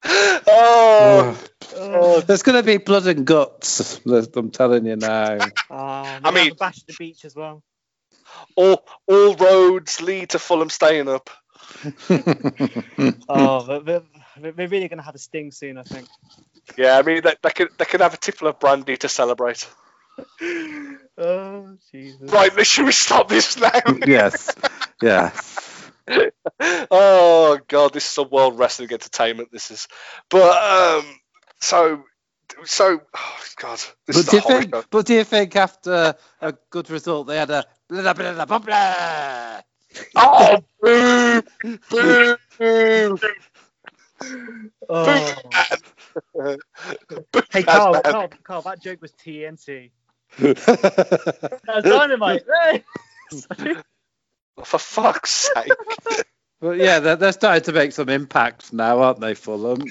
Oh, Oh, There's going to be blood and guts. I'm telling you now. oh, I I mean- mean, a bash at the beach as well. all all roads lead to Fulham staying up. Oh, they're, they're, they're really going to have a sting soon, I think. Yeah, I mean they, they could they could have a tipple of brandy to celebrate. Oh, Jesus. Right, should we stop this now? yes. Yes. oh god, this is a world wrestling entertainment. This is, but um, so so oh god, this But is do, you think, show. but do you think after a good result they had a blah, blah, blah, blah, blah? Oh, boo, boo, boo, Oh. boo, Hey, Carl. Carl, Carl, that joke was TNT. That was dynamite. Hey! For fuck's sake! But yeah, they're, they're starting to make some impact now, aren't they, Fulham?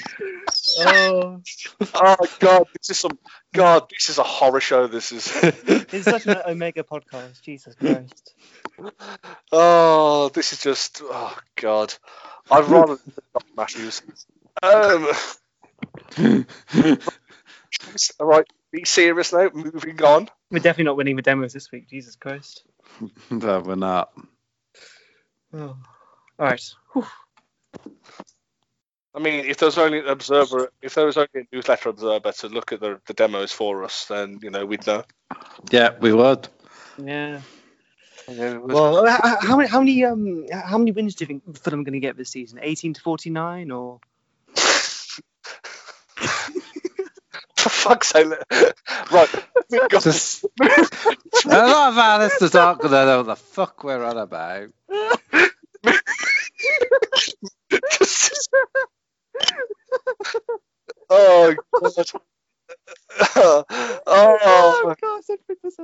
oh, Oh god, this is some god. This is a horror show. This is. it's such an Omega podcast. Jesus Christ. Oh, this is just. Oh god, I'd rather Doc Matthews. Um. all right, be serious now. Moving on. We're definitely not winning the demos this week. Jesus Christ. no, we're not. Oh. All right. Whew. I mean, if there was only an observer, if there was only a newsletter observer to look at the, the demos for us, then you know we'd know. Yeah, we would. Yeah. Yeah, Well, h- h- how many, how many, um, how many wins do you think Fulham are going to get this season? 18 to 49, or? for fuck's sake! Right, moving on. Just, a lot of our listeners aren't going to know what the fuck we're on about. Oh god. oh God, I pick this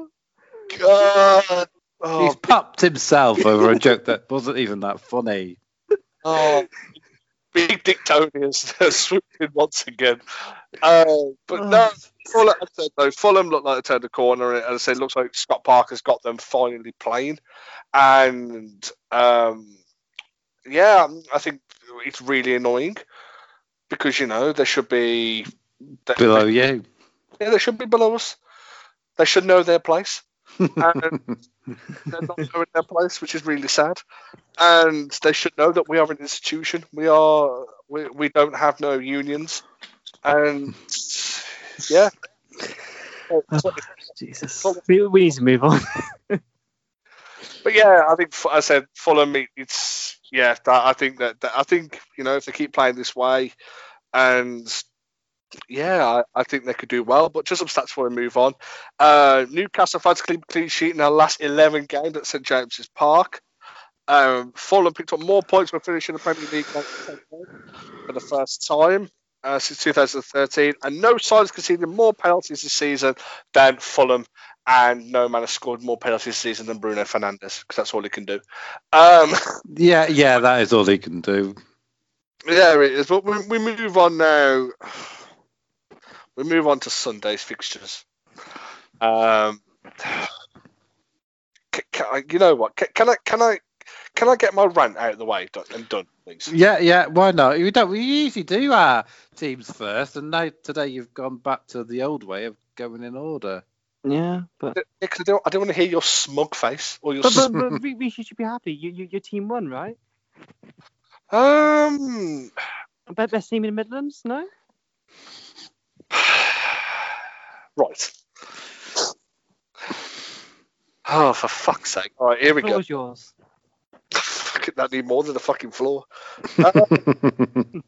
god. Oh, He's popped himself over a joke that wasn't even that funny. oh. Big Dick Tony has, has swooped in once again. Uh, but no, all I said though, Fulham looked like they turned the corner, and I said, looks like Scott Parker's got them finally playing, and um, yeah, I think it's really annoying because you know they should be they, Below you. yeah, they should be below us. They should know their place. And they're not knowing their place, which is really sad. And they should know that we are an institution. We are we, we don't have no unions. And yeah. Jesus. We, we need to move on. But yeah, I think I said Fulham. it- It's yeah. That, I think that, that I think you know if they keep playing this way, and yeah, I, I think they could do well. But just some stats before we move on. Uh, Newcastle to clean, clean sheet in their last eleven games at St James's Park. Um, Fulham picked up more points for finishing the Premier League for the first time. uh, since 2013, and no sides conceded more penalties this season than Fulham, and no man has scored more penalties this season than Bruno Fernandes because that's all he can do. Um, Yeah, yeah, that is all he can do. yeah, it is. But we, we move on now. We move on to Sunday's fixtures. Um, ca- ca- I- you know what? Ca- Can I can I can I get my rant out of the way done- and done, please? Yeah, yeah, why not? We don't. We usually do our teams first, and now today you've gone back to the old way of going in order. Yeah, but Because I don't, I don't want to hear your smug face or your. but, but, but we, we should be happy. You, you, your team won, right? um. Be- Best team in the Midlands, no? Right. Oh, for fuck's sake! All right, here we What go. was yours? Fucking that need more than the fucking floor. Uh,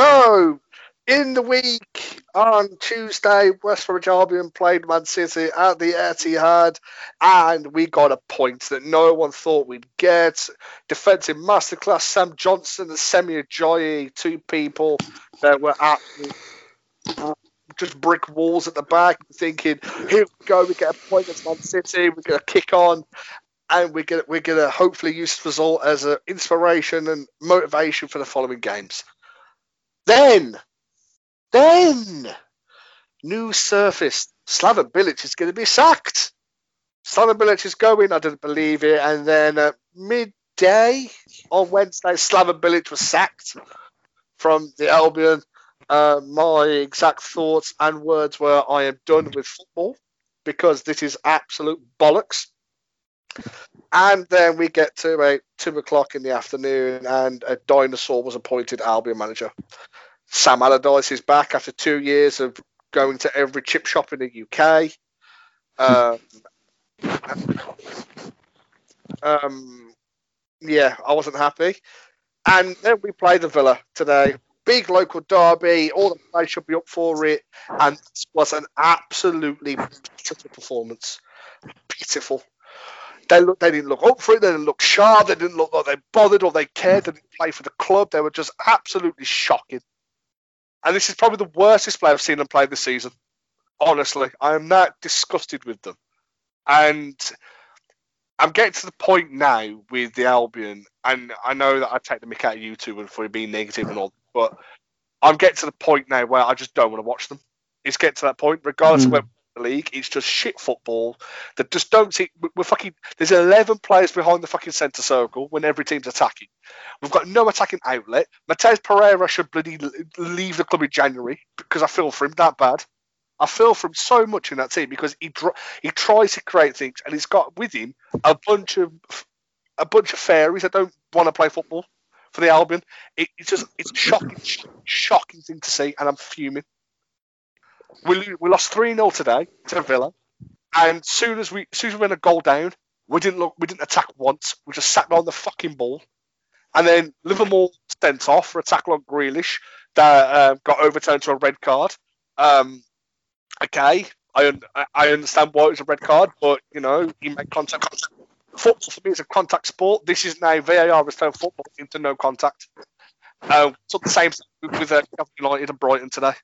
So, in the week on Tuesday, West Bromwich Albion played Man City at the Etihad, and we got a point that no one thought we'd get. Defensive masterclass Sam Johnstone and Semi Ajayi, two people that were at um, just brick walls at the back, thinking, "Here we go, we get a point against Man City, we're gonna kick on." And we're gonna we're gonna hopefully use this result as an inspiration and motivation for the following games. Then, then, new surface. Slaven Bilic is going to be sacked. Slaven Bilic is going. I didn't believe it. And then at midday on Wednesday, Slaven Bilic was sacked from the Albion. Uh, my exact thoughts and words were, "I am done with football because this is absolute bollocks." And then we get to about two o'clock in the afternoon, and a dinosaur was appointed Albion manager. Sam Allardyce is back after two years of going to every chip shop in the UK. Um, um, yeah, I wasn't happy. And then we play the Villa today. Big local derby. All the players should be up for it. And this was an absolutely beautiful performance. Beautiful. They look. They didn't look up for it. They didn't look sharp. They didn't look like they bothered or they cared. They didn't play for the club. They were just absolutely shocking. And this is probably the worst display I've seen them play this season. Honestly, I am that disgusted with them. And I'm getting to the point now with the Albion, and I know that I take the mick out of you two and for being negative and all, but I'm getting to the point now where I just don't want to watch them. It's getting to that point, regardless of Mm. where we're in league, it's just shit football that just don't see. We're fucking. There's 11 players behind the fucking centre circle when every team's attacking. We've got no attacking outlet. Matheus Pereira should bloody leave the club in January because I feel for him that bad. I feel for him so much in that team because he he tries to create things and he's got with him a bunch of a bunch of fairies that don't want to play football for the Albion. It, it's just it's shocking, shocking thing to see, and I'm fuming. We we lost three 0 today to Villa, and soon as we soon as we went a goal down, we didn't look we didn't attack once. We just sat on the fucking ball, and then Livermore sent off for a tackle on Grealish that uh, got overturned to a red card. Um, okay, I I- understand why it was a red card, but you know he made contact. Football for me is a contact sport. This is now VAR has turned football into no contact. Uh, took the same with with, uh, United and Brighton today.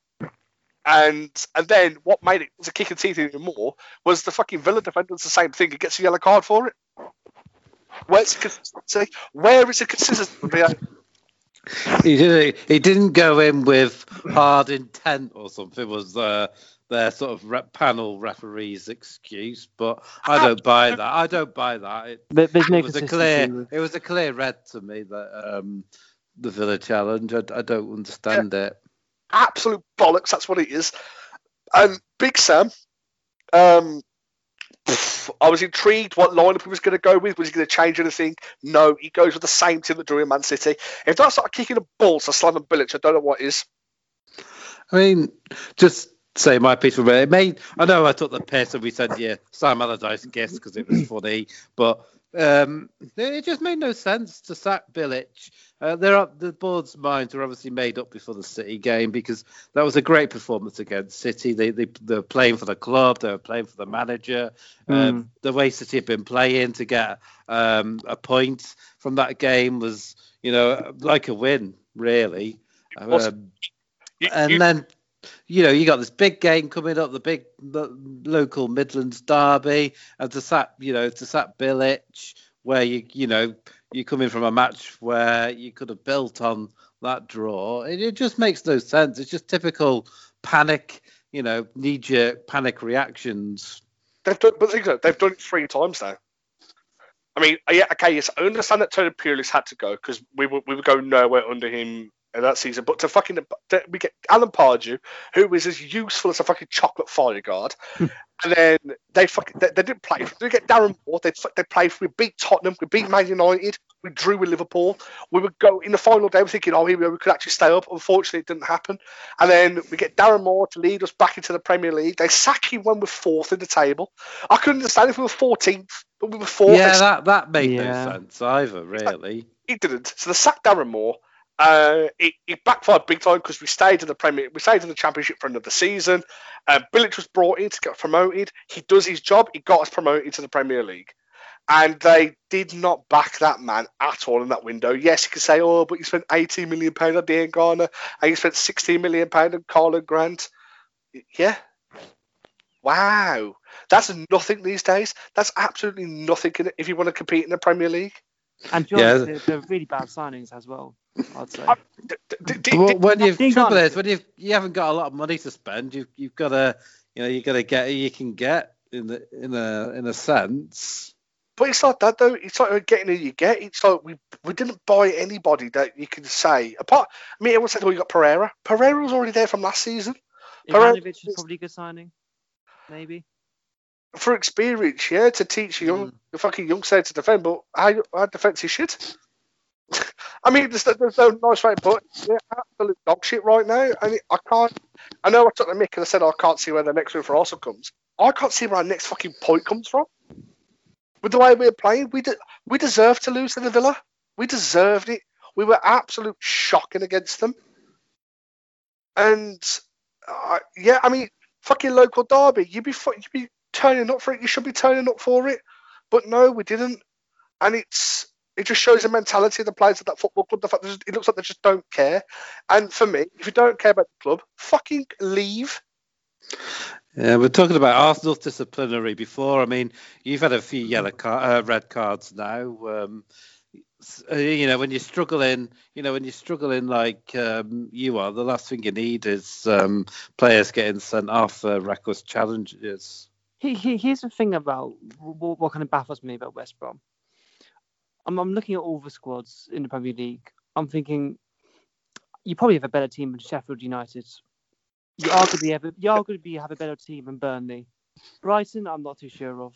And and then what made it was a kick and teeth even more was the fucking Villa defender does the same thing and gets a yellow card for it. Where's the consistency? Where is the consistency? he didn't. He didn't go in with hard intent or something. Was uh, their sort of re- panel referee's excuse? But I don't buy that. I don't buy that. It, There- There's no it was a clear. It was a clear red to me that um, the Villa challenge. I, I don't understand it. Absolute bollocks. That's what it is. And Big Sam, um, pff, I was intrigued what lineup he was going to go with. Was he going to change anything? No, he goes with the same team that drew in Man City. If that's not kicking the balls to Slaven Bilic, I don't know what is. I mean, just say my piece for made. I know I took the piss and we said yeah, Sam Allardyce guess because it was funny, but um, it just made no sense to sack Bilic. Uh, there are the board's minds were obviously made up before the City game because that was a great performance against City. They they they were playing for the club, they were playing for the manager. Um, the way City had been playing to get um, a point from that game was, you know, like a win, really. Um, You- and then you know you got this big game coming up, the big lo- local Midlands derby, and to sat you know to sat Bilic, where you you know you come in from a match where you could have built on that draw. It, it just makes no sense. It's just typical panic, you know, knee jerk panic reactions. They've done, but they've done it three times now. I mean, yeah, okay, yes, I understand that Tony Pulis had to go because we were we were going nowhere under him in that season. But to fucking to, we get Alan Pardew, who is as useful as a fucking chocolate fire guard, and then they fucking they, they didn't play. We get Darren Moore. They they played. We beat Tottenham. We beat Man United. We drew with Liverpool. We would go in the final day. We're thinking, oh, here we, go, we could actually stay up. Unfortunately, it didn't happen. And then we get Darren Moore to lead us back into the Premier League. They sack him when we're fourth in the table. I couldn't understand if we were 14th, but we were fourth. Yeah, that that made Yeah. no sense either, really. it didn't. So they sacked Darren Moore. Uh, it, it backfired big time because we stayed in the Premier, we stayed in the Championship for another season. Uh, Bilic was brought in to get promoted. He does his job. He got us promoted to the Premier League, and they did not back that man at all in that window. Yes, you can say, oh, but you spent 18 million pound on Diangana, and you spent 16 million pound on Karlan Grant. Yeah. Wow, that's nothing these days. That's absolutely nothing if you want to compete in the Premier League. And to be honest, they're, they're really bad signings as well. I'd say. I- D- d- d- Well, when you've trouble is when you've you haven't got a lot of money to spend, you've you've got to you know you got to get you can get in the in a in a sense. But it's like that though. It's like getting who you get. It's like we we didn't buy anybody that you can say apart. I mean, everyone said, "Oh, you got Pereira." Pereira was already there from last season Pereira- Ivanovic is probably a good signing. Maybe. For experience, yeah, to teach a young, the fucking young side to defend. But our, our defense is shit. I mean, there's, there's no nice way to put it. Yeah, absolute dog shit right now. And I can't. I know I took the mick and I said "Oh, I can't see where the next win for Arsenal comes. I can't see where our next fucking point comes from. With the way we're playing, we de- we deserve to lose to the Villa. We deserved it. We were absolute shocking against them. And uh, yeah, I mean, fucking local derby. You'd be you'd be turning up for it. You should be turning up for it. But no, we didn't. And it's it just shows the mentality of the players of that football club. The fact that it looks like they just don't care. And for me, if you don't care about the club, fucking leave. Yeah, we're talking about Arsenal's disciplinary before. I mean, you've had a few yellow car- uh, red cards now. Um, uh, you know, when you're struggling, you know, when you're struggling like um, you are, the last thing you need is um, players getting sent off for reckless challenges. He, he, here's the thing about what, what kind of baffles me about West Brom. I'm, I'm looking at all the squads in the Premier League. I'm thinking you probably have a better team than Sheffield United. You arguably have a, you arguably have a better team than Burnley. Brighton, I'm not too sure of.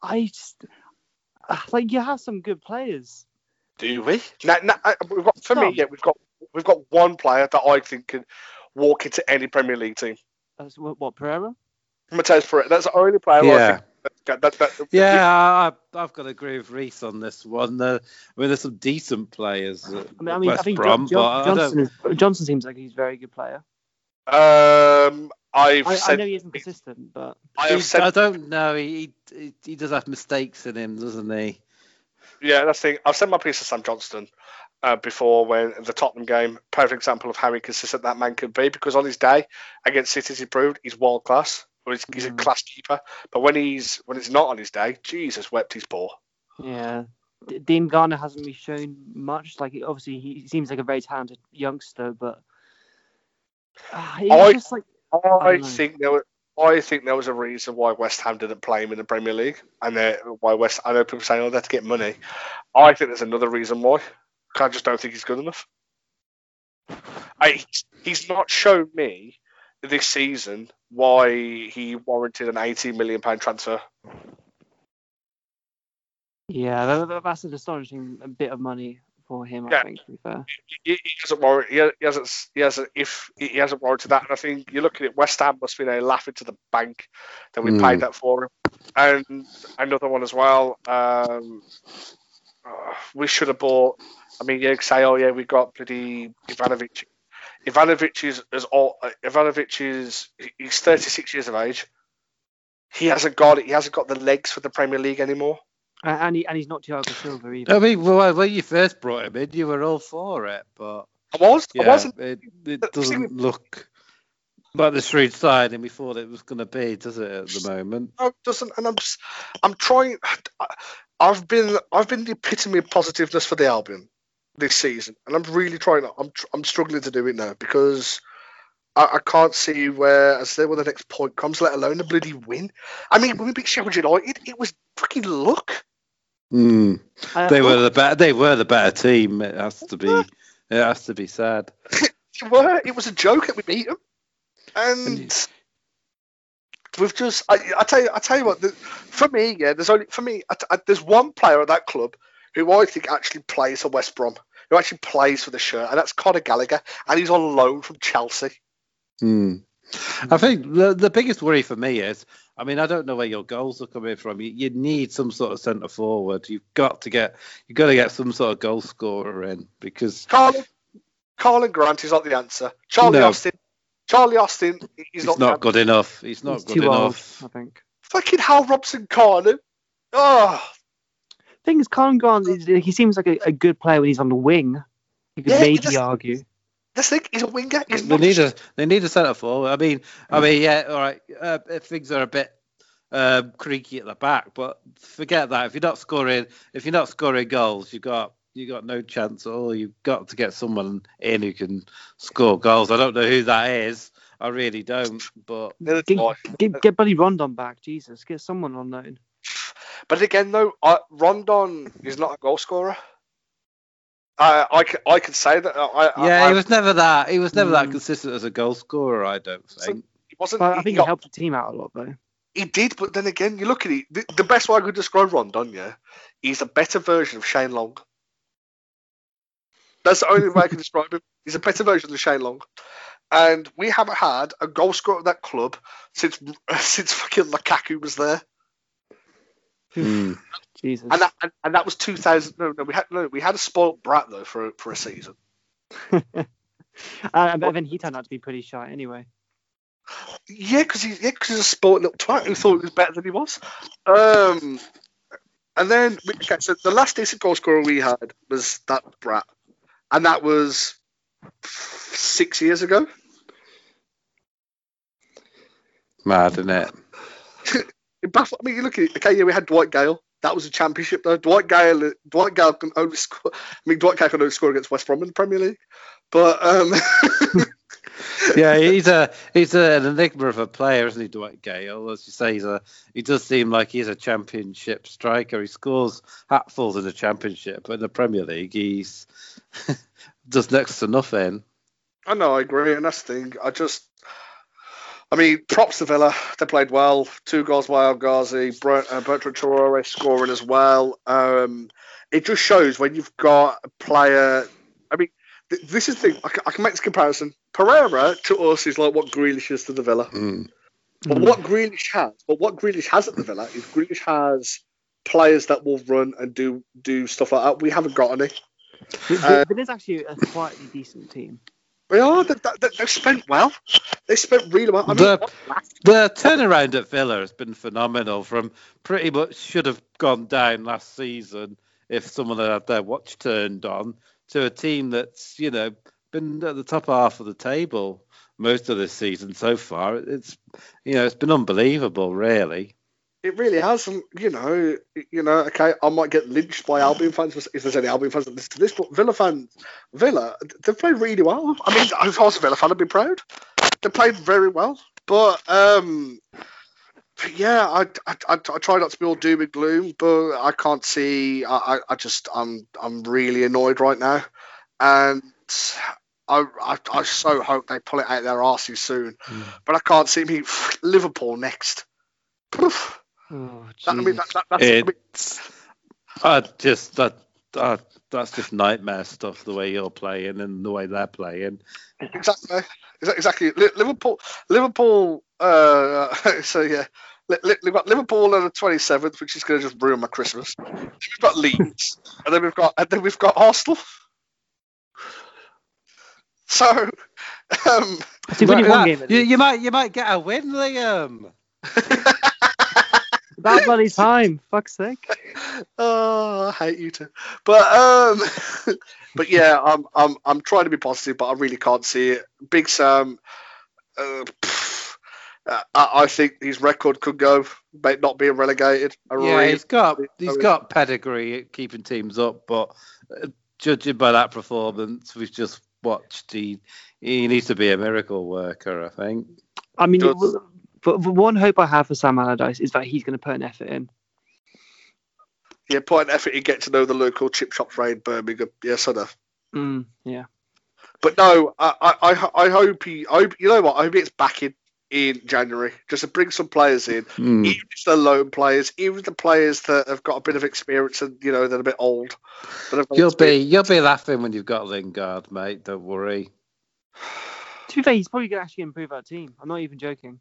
I just like you have some good players. Do we? Now, now, uh, we've got, for me, yeah, we've got we've got one player that I think can walk into any Premier League team. That's what, what Pereira? Matheus Pereira. That's the only player I Yeah. think that, that, that, Yeah, I, I've got to agree with Reese on this one. Uh, I mean, there's some decent players I mean, I, mean, I think Brom, John, John, Johnstone, is, Johnstone seems like he's a very good player. Um, I've I, I know he isn't consistent, but I have said I don't know. He, he he does have mistakes in him, doesn't he? Yeah, that's the thing. I've said my piece to Sam Johnstone uh, before when the Tottenham game, perfect example of how inconsistent that man could be because on his day against City's he proved he's world class. Or he's, he's a Mm. class keeper. But when he's when it's not on his day, Jesus wept his paw. yeah. D- Diangana hasn't really shown much. Like, obviously, he seems like a very talented youngster, but uh, I- just like I don't think there was I think there was a reason why West Ham didn't play him in the Premier League, and why West. I know people saying, "Oh, they have to get money." I think there's another reason why. I just don't think he's good enough. I, he's not shown me this season why he warranted an 18 million pound transfer. yeah, that, that- that's an astonishing bit of money for him. Yeah. I think, to be fair. He, he hasn't warrant, he, he hasn't he hasn't if he hasn't warranted that, and I think you're looking at West Ham must be now laughing to the bank that we Hmm. paid that for him, and another one as well. Um, uh, we should have bought. I mean, you say, oh yeah, we got bloody Ivanovic. Ivanovic is is all. Uh, Ivanovic is he's 36 years of age. He hasn't got it. He hasn't got the legs for the Premier League anymore. And, and, he, and he's not Thiago Silva either. I mean, well, when you first brought him in, you were all for it, but I was. I Yeah, wasn't. it, it doesn't look like the shrewd signing we thought it was going to be, does it, at the moment? No, it doesn't. And I'm just, I'm trying. I've been, I've been the epitome of positiveness for the Albion this season, and I'm really trying. I'm, tr- I'm struggling to do it now because I, I can't see where, as there where the next point comes, let alone a bloody win. I mean, when we beat Sheffield United, it was freaking luck. Hmm. I- They were the better. They were the better team. It has to be. It has to be sad. It were. It was a joke that we beat them, And you- we've just. I, I tell you. I tell you what. The, for me, yeah. There's only for me. I, I, there's one player at that club who I think actually plays for West Brom, who actually plays for the shirt, and that's Conor Gallagher, and he's on loan from Chelsea. Hmm. I think the the biggest worry for me is, I mean, I don't know where your goals are coming from. You, you need some sort of centre forward. You've got to get you've got to get some sort of goal scorer in because Karlan, Karlan Grant is not the answer. Charlie No. Austin. Charlie Austin is he's not, not, good enough. He's not he's good too enough. old, I think. Fucking Hal Robson-Kanu. Oh, thing is, Karlan Grant, is- he seems like a, a good player when he's on the wing. You could Yeah, maybe just- argue. this thing he's a winger. He's They need a they need a centre forward. I mean, I mean, yeah, all right. Uh, if things are a bit um, creaky at the back, but forget that. If you're not scoring, if you're not scoring goals, you got you got no chance at all. You've got to get someone in who can score goals. I don't know who that is. I really don't. But Get, get, get Buddy Rondon back, Jesus. Get someone on loan. But again, though, I, Rondon is not a goal scorer. I I can, I can say that. I, yeah, I, he was never that. He was never that Mm. consistent as a goal scorer. I don't think. he wasn't. But I think he got- helped the team out a lot, though. he did, but then again, you look at it. The, the best way I could describe Rondon, yeah, he's a better version of Shane Long. That's the only way I can describe him. He's a better version of Shane Long. And we haven't had a goal scorer at that club since since fucking Lukaku was there. Mm. Jesus. And that and, and that was 2000. No, no, we had no, we had a spoilt brat though for for a season. Uh, but then he turned out to be pretty shy anyway. Yeah, because he's yeah, 'cause he's a spoilt little twat who thought he was better than he was. Um, and then okay, so the last decent goal scorer we had was that brat, and that was six years ago. Mad, isn't it? It baffled, I mean, you look at it. Okay, yeah, we had Dwight Gayle. That was a championship though. Dwight Gayle, Dwight Gayle can only score. I mean, Dwight Gayle can only score against West Brom in the Premier League. But um, yeah, he's a he's a, an enigma of a player, isn't he, Dwight Gayle? As you say, he's a he does seem like he's a championship striker. He scores hatfuls in the championship, but in the Premier League, he's does next to nothing. I know, I agree, and that's the thing. I just, I mean, props to Villa. They played well. Two goals by El Ghazi, uh, Bertrand Traore scoring as well. Um, it just shows when you've got a player. I mean, th- this is the thing. I can, make this comparison. Pereira to us is like what Grealish is to the Villa. Mm. But Mm. what Grealish has, but what Grealish has at the Villa is Grealish has players that will run and do do stuff like that. We haven't got any. But- Uh, it's actually a quietly decent team. They are. They, they, they've spent well. They spent really well. I mean, The- The turnaround at Villa has been phenomenal. From pretty much should have gone down last season if someone had had their watch turned on to a team that's you know been at the top half of the table most of this season so far. It's you know it's been unbelievable, really. It really has, and you know, you know. Okay, I might get lynched by Albion fans if there's any Albion fans that listen to this, but Villa fans, Villa, they've played really well. I mean, if I was a Villa fan, I'd be proud. They played very well, but um, yeah, I, I, I, I try not to be all doom and gloom, but I can't see. I, I, I just, I'm, I'm really annoyed right now, and. I, I, I so hope they pull it out of their arses soon, Mm. but I can't see me Liverpool next. Poof. Oh, That, I mean, that, that, that's, I mean, It's I just that that that's just nightmare stuff. The way you're playing and the way they're playing. exactly, exactly. Liverpool, Liverpool. Uh, so yeah, Li- Li- we've got Liverpool on the twenty seventh, which is going to just ruin my Christmas. We've got Leeds, and then we've got and then we've got Arsenal. So, um, So we've only Right, one game you, you might you might get a win, Liam. About bloody time. Fuck's sake. Oh, I hate you too. But um, but yeah, I'm I'm I'm trying to be positive, but I really can't see it. Big Sam, uh, pff, uh, I, I think his record could go, but not being relegated. I Yeah, really- he's got he's I mean- got pedigree at keeping teams up, but uh, judging by that performance we've just watched, he he needs to be a miracle worker. I think. I mean, Does- w- but the one hope I have for Sam Allardyce is that he's going to put an effort in. yeah, put an effort in get to know the local chip shops around Birmingham. Yes, I know. Mm, yeah. But no, I, I, I- I hope he. I hope, you know what? I hope it's back in in January just to bring some players in, Hmm. even if they're lone players, even the players that have got a bit of experience and you know they're a bit old. But You'll be experience. you'll be laughing when you've got Lingard, mate. Don't worry. To be fair, he's probably going to actually improve our team. I'm not even joking.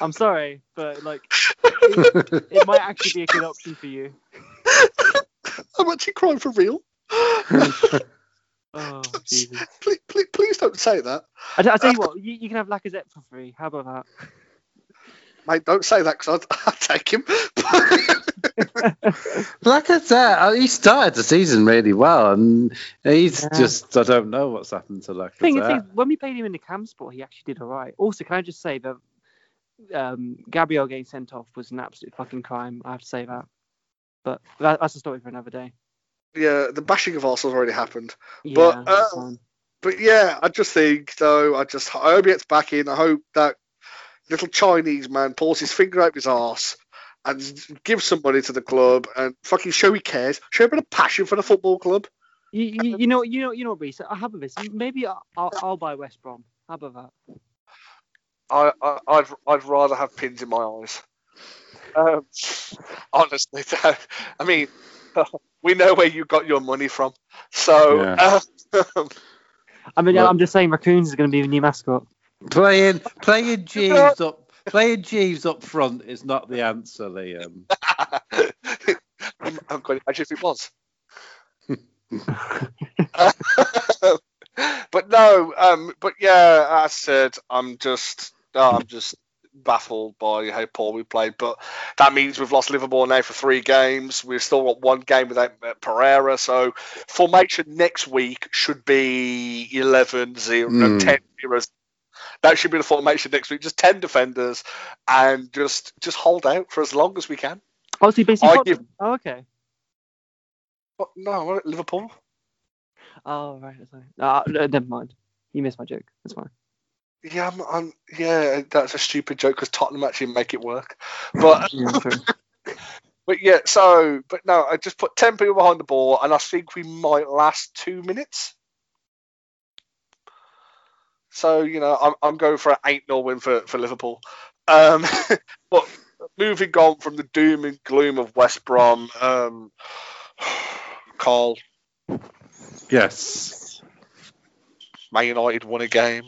I'm sorry, but like, it, it might actually be a good option for you. I'm actually crying for real. Oh, Jesus. please, please, please don't say that, I, I tell you uh, what, you, you can have Lacazette for free. How about that? mate. Don't say that because I'd, I'd take him. Like I said, uh, he started the season really well, and he's Yeah. just I don't know what's happened to Lacazette. thing, thing, when we played him in the cam sport, he actually did all right. Also, can I just say that um, Gabriel getting sent off was an absolute fucking crime. I have to say that. But that, that's a story for another day. yeah, the bashing of Arsenal's already happened. Yeah, But, uh. But yeah, I just think though, I just I hope he gets back in. I hope that little Chinese man pulls his finger out his arse and give some money to the club and fucking show he cares. Show a bit of passion for the football club. You, you, you know, you know, you know, Reese. I have a this. Maybe I'll, I'll, I'll buy West Brom. How about that? I, I I'd I'd rather have pins in my eyes. Um, honestly, I mean, we know where you got your money from, so. Yeah. um, I mean, Well- I'm just saying, raccoons is going to be the new mascot. playing playing James up playing Jeeves up front is not the answer, Liam. I'm, I'm quite imagine if it was. but no, um, but yeah, I said, I'm just, I'm just baffled by how poor we played. But that means we've lost Liverpool now for three games. We've still got one game without uh, Pereira. So formation next week should be 11 0, no, Hmm. 10 0. That should be the formation next week. Just 10 defenders and just just hold out for as long as we can. Oh, so you basically. Give- Oh, okay. What? No, Liverpool. Oh, right. that's fine. Uh, no, never mind. You missed my joke. That's fine. Yeah, I'm, I'm, yeah, that's a stupid joke because Tottenham actually make it work. But Yeah, but yeah, so but no, I just put ten people behind the ball, and I think we might last two minutes. So you know, I'm I'm going for an eight 0 win for for Liverpool. Um, but moving on from the doom and gloom of West Brom, um, Carl, Yes. Man United won a game.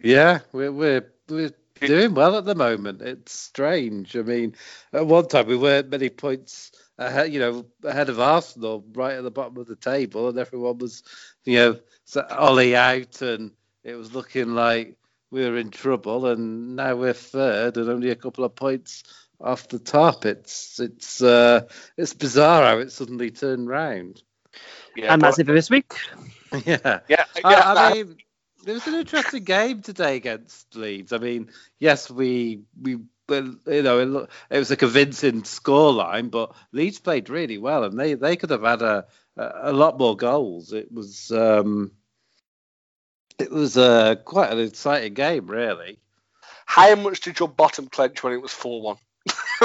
Yeah, we're we're we're doing well at the moment. It's strange. I mean, at one time we weren't many points ahead, you know, ahead of Arsenal, right at the bottom of the table, and everyone was, you know, Ole out, and it was looking like we were in trouble. And now we're third, and only a couple of points off the top. It's it's uh, it's bizarre how it suddenly turned round. Yeah, and that's it for this week. yeah. yeah, yeah. I, I mean, it was an interesting game today against Leeds. I mean, yes, we we well, you know it, it was a convincing scoreline, but Leeds played really well, and they they could have had a a, a lot more goals. It was um, it was uh, quite an exciting game, really. How much did your bottom clench when it was four one?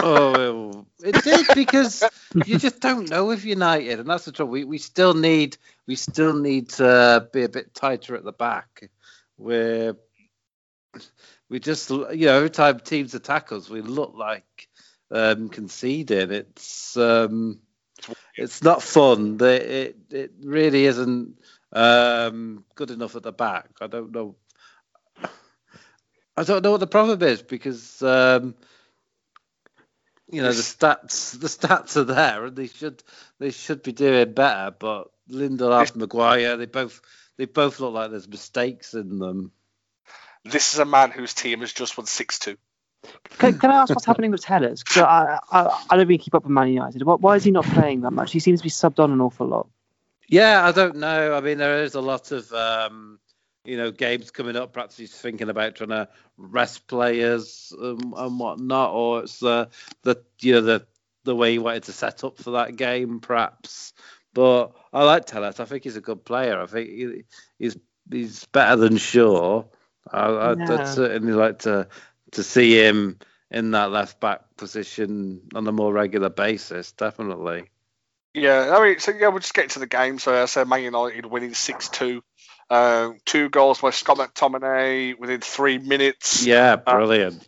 oh, it did because you just don't know with United, and that's the trouble. We we still need we still need to be a bit tighter at the back. We're we just you know every time teams attack us, we look like um, conceding. It's um, it's not fun. The- It it really isn't um, good enough at the back. I don't know. I don't know what the problem is because um, you know the stats the stats are there and they should they should be doing better. But Lindelof, Maguire, they both they both look like there's mistakes in them. This is a man whose team has just won six two. Can, can I ask what's happening with Telles? 'Cause I, I, I don't really keep up with Man United. Why, why is he not playing that much? He seems to be subbed on an awful lot. Yeah, I don't know. I mean, there is a lot of um, you know games coming up. Perhaps he's thinking about trying to rest players um, and whatnot, or it's the the you know the the way he wanted to set up for that game, perhaps. But I like Telles. I think he's a good player. I think he, he's he's better than Shaw. I, Yeah. I'd certainly like to to see him in that left back position on a more regular basis. Definitely. Yeah, I mean, so yeah, we'll just get to the game. So I said Man United winning 6 2. Um, two goals by Scott McTominay within three minutes. Yeah, brilliant.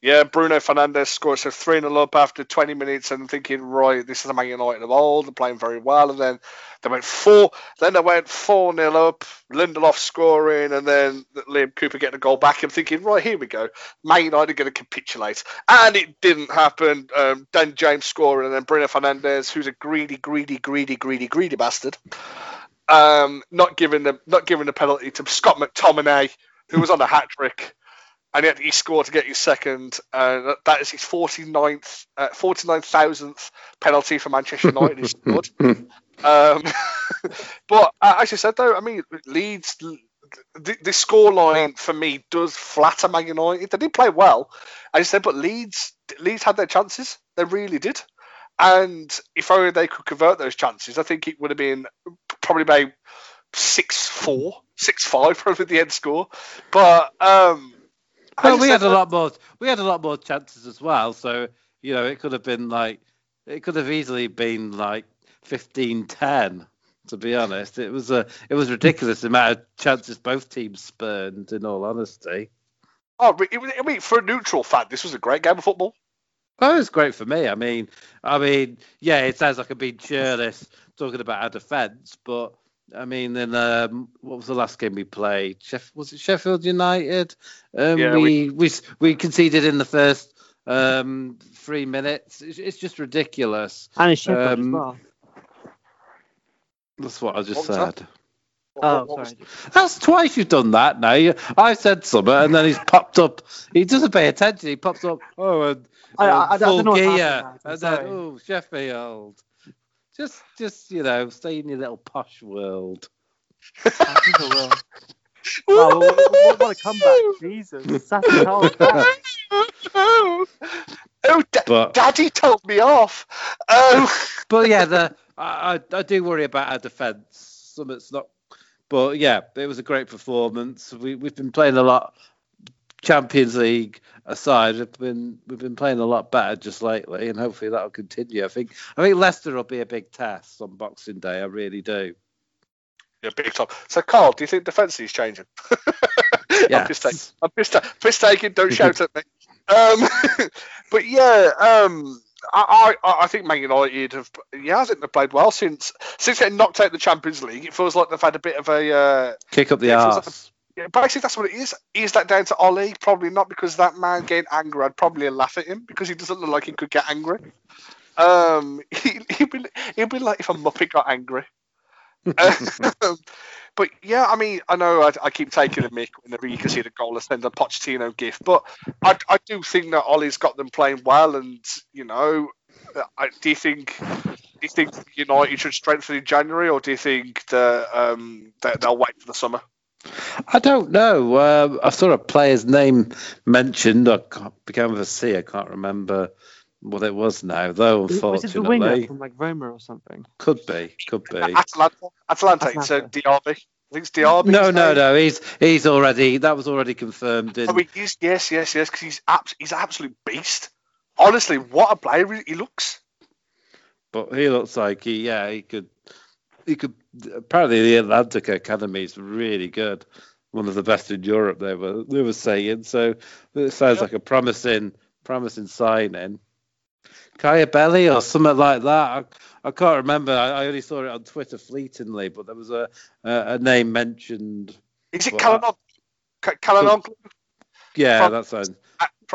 Yeah, Bruno Fernandes scores a 3 0 up after 20 minutes and thinking, right, this is the Man United of old. They're playing very well. And then they went 4 Then they went 4 0 up. Lindelof scoring and then Liam Cooper getting a goal back. I'm thinking, right, here we go. Man United are going to capitulate. And it didn't happen. Um, Dan James scoring and then Bruno Fernandes, who's a greedy, greedy, greedy, greedy, greedy bastard. Um, not giving the not giving the penalty to Scott McTominay, who was on a hat trick and yet he scored to get his second. Uh, that is his 49th, uh, 49,000th penalty for Manchester United. he scored. Um, but uh, as you said, though, I mean, Leeds, the, the score line for me does flatter Man United. They did play well, as you said, but Leeds, Leeds had their chances. They really did. And if only they could convert those chances, I think it would have been probably about 6 4, 6 5, probably the end score. But. Um, Well, we had a lot more. We had a lot more chances as well. So you know, it could have been like it could have easily been like 15-10, To be honest, it was a it was ridiculous the amount of chances both teams spurned. In all honesty, Oh, it I mean, for a neutral fan, this was a great game of football. oh, it was great for me. I mean, I mean, yeah, it sounds like I'm being cheerless talking about our defence, but I mean, in um, what was the last game we played? Sheff- was it Sheffield United? Um, Yeah, we, we we conceded in the first um, three minutes. It's, it's just ridiculous. And it's Sheffield Um, as well. That's what I just What said. What- Oh, what was- sorry. That's twice you've done that now. I said something and then he's popped up. He doesn't pay attention. He pops up. Oh, and I- I- uh, I don't full know gear. happening now, And then, oh, Sheffield. Just, just you know, stay in your little posh world. I think I will. Wow, what, what, what a comeback. Jesus. Saturday Carl's oh, da- But, Daddy told me off. Oh, but yeah, the I, I, I do worry about our defence. Some it's not, but yeah, it was a great performance. We we've been playing a lot. Champions League aside, we've been we've been playing a lot better just lately, and hopefully that'll continue. I think I think Leicester will be a big test on Boxing Day. I really do. yeah, big time. So, Carl, do you think defence is changing? I'm just taking. Yes. I'm just, just taking. Don't shout at me. Um, but yeah, um, I, I, I think Man United have. Yeah, I think they've played well since since getting knocked out of the Champions League. It feels like they've had a bit of a. Uh, Kick up the Yeah, it feels like arse. Yeah, basically, that's what it is. Is that down to Ole? Probably not, because that man getting angry, I'd probably laugh at him because he doesn't look like he could get angry. Um, he, he'd be he'd be like if a muppet got angry. um, but yeah, I mean, I know I, I keep taking a mick whenever you can see the goal and send a Pochettino gift, but I, I do think that Ole's got them playing well, and you know, I, do you think do you think United should strengthen in January, or do you think that um that they'll wait for the summer? I don't know. Uh, I saw a player's name mentioned. I can't, began with a C. I can't remember what it was now, though. Unfortunately, Was it the winger Unfortunately, from like Roma or something? could be, could be. Atalanta, Atalanta, it's uh, Atalanta. Diaby. I think it's Diaby. No, no, name. no. He's he's already that was already confirmed in. Oh, he is, yes, yes, yes, because he's abs- he's an absolute beast. Honestly, what a player he he looks. But he looks like he, yeah, he could, he could. Apparently, the Atalanta Academy is really good, one of the best in Europe. They were they were saying. So it sounds Yeah. like a promising, promising signing. Kaya Belly or something like that. I, I can't remember. I, I only saw it on Twitter fleetingly, but there was a a, a name mentioned. Is it? Ka- Calhanoglu Yeah, that sounds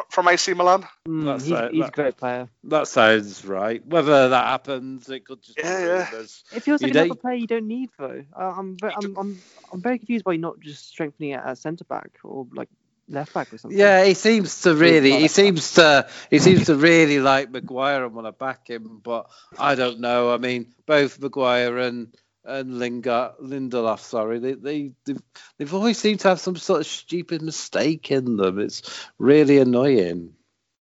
from AC Milan? Mm, That's he's, right, he's a great player. that sounds right. Whether that happens, it could just Yeah, yeah. rumours. It feels You like don't- another player you don't need though. Uh, I'm, ve- I'm I'm I'm very confused why you're not just strengthening it at centre back or like left back or something. Yeah, he seems to really. He seems to. He seems to really like Maguire and want to back him. But I don't know. I mean, both Maguire and and Lingard, Lindelof, sorry, they they they've, they've always seemed to have some sort of stupid mistake in them. It's really annoying.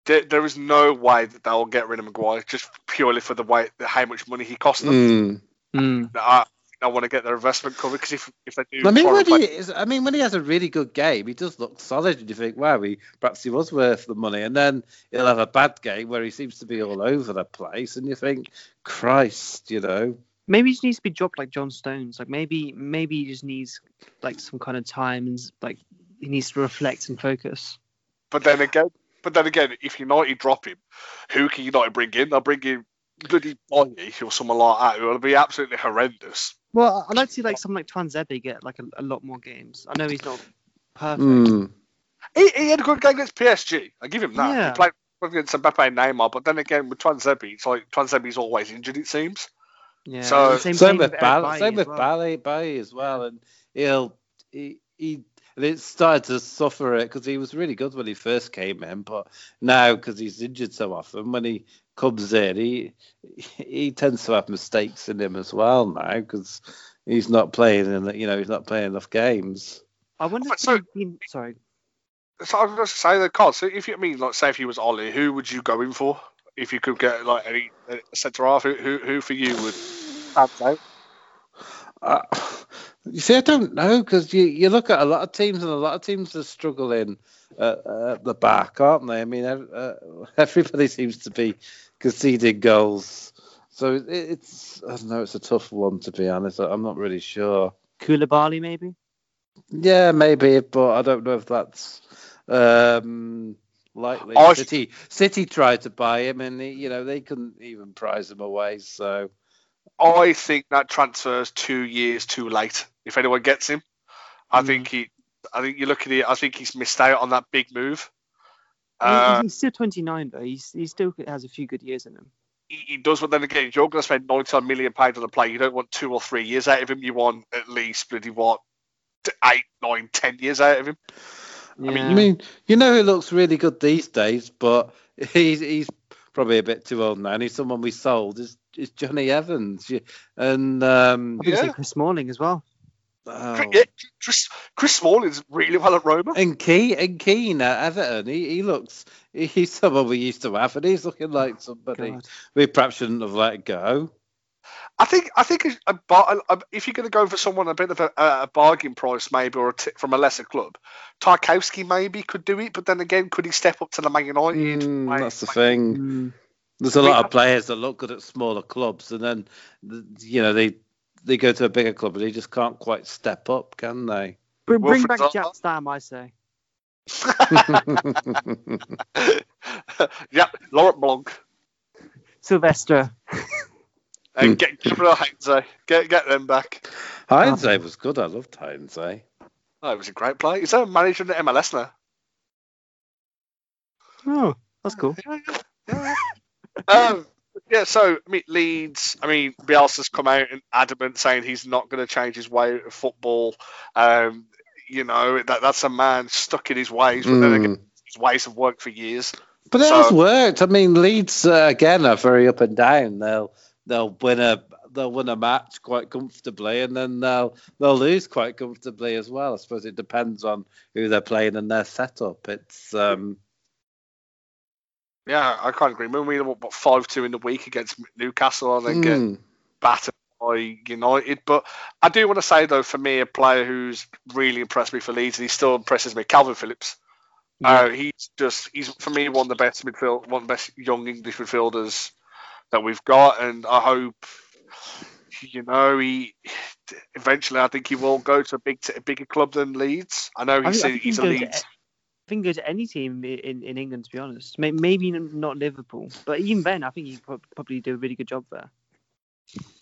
There, there is no way that they'll get rid of Maguire just purely for the way how much money he cost them. Mm. Mm. I, I want to get their investment covered because if if they do, I mean, when play- he is, I mean, when he has a really good game, he does look solid, and you think, wow, he perhaps he was worth the money. And then he'll have a bad game where he seems to be all over the place, and you think, Christ, you know. Maybe he just needs to be dropped like John Stones. Like maybe maybe he just needs like some kind of time and like he needs to reflect and focus. But then again, but then again, if United drop him, who can United bring in? They'll bring in bloody Bonnie or someone like that, It'll be absolutely horrendous. Well, I'd like to see like someone like Tuanzebe get like a, a lot more games. I know he's not perfect. Mm. He, he had a good game against PSG. I give him that. Yeah. He played against Mbappe and Neymar, but then again with Tuanzebe, it's like Tuanzebe's always injured. It seems. Yeah. So- and Same, thing with Eric Bailly, same as with well. Bally, Bailly as well, and he'll he, he it started to suffer it because he was really good when he first came in, but now because he's injured so often, when he comes in, he he tends to have mistakes in him as well now because he's not playing in you know he's not playing enough games. I wonder But if so- been sorry. So I was going to say the card. So if you I mean like say if he was Ole, who would you go in for? If you could get like any a centre half, who, who who for you would stand out? Uh, you see, I don't know because you, you look at a lot of teams and a lot of teams are struggling at, at the back, aren't they? I mean, uh, everybody seems to be conceding goals, so it, it's I don't know. It's a tough one to be honest. I- I'm not really sure. Koulibaly maybe. Yeah, maybe, but I don't know if that's um, likely. I- City City tried to buy him, and he, you know they couldn't even prize him away. So I think that transfer's two years too late. If anyone gets him, I Mm. think he. I think you look at it. I think he's missed out on that big move. Uh, he's still 29 though. He's he still has a few good years in him. he, he does, but then again, if you're going to spend 19 million pounds on a player. You don't want two or three years out of him. You want at least bloody what, t- eight, nine, ten years out of him. Yeah. mean, I mean, you know who looks really good these days, but he's he's probably a bit too old now. And he's someone we sold is is Jonny Evans, and um, I Yeah. Chris Smalling as well. oh, Yeah, Chris, Chris Smalling's really well at Roma. and Key and Keane at Everton, he, he looks he's someone we used to have, and he's looking like somebody God. we perhaps shouldn't have let go. I think I think a, a, a, if you're going to go for someone a bit of a, a bargain price, maybe, or a t- from a lesser club, Tarkowski maybe could do it. But then again, could he step up to the Man United? Mm, Like- that's the thing. Mm. There's a lot of players that look good at smaller clubs, and then you know they they go to a bigger club, and they just can't quite step up, can they? Br- Bring back Jaap Stam, I say. yeah, Laurent Blanc. Silvestre. And Hmm. get Gabriel Heinze. Get get them back. Heinze was good. I loved Heinze. Oh, it was a great play. He's a manager in the MLS now. Oh, that's cool. um, yeah, so I mean, Leeds. I mean, Bielsa's come out and adamant saying he's not going to change his way of football. Um, you know, that that's a man stuck in his ways, but then again, Mm. his ways have worked for years. But it So- has worked. I mean, Leeds uh, again are very up and down. They'll they'll win a they'll win a match quite comfortably, and then they'll they'll lose quite comfortably as well. I suppose it depends on who they're playing and their setup. It's um Yeah, I can't agree. When we what five two in the week against Newcastle, and then get mm, battered by United. But I do want to say though, for me, a player who's really impressed me for Leeds, and he still impresses me, Calvin Phillips. Uh, he's just he's for me one of the best midfield, one of the best young English midfielders that we've got, and I hope you know he eventually. I think he will go to a big, a bigger club than Leeds. I know I he's I a, think he's a go to I think go to any team in, in England, to be honest. Maybe not Liverpool, but even then, I think he'd probably do a really good job there.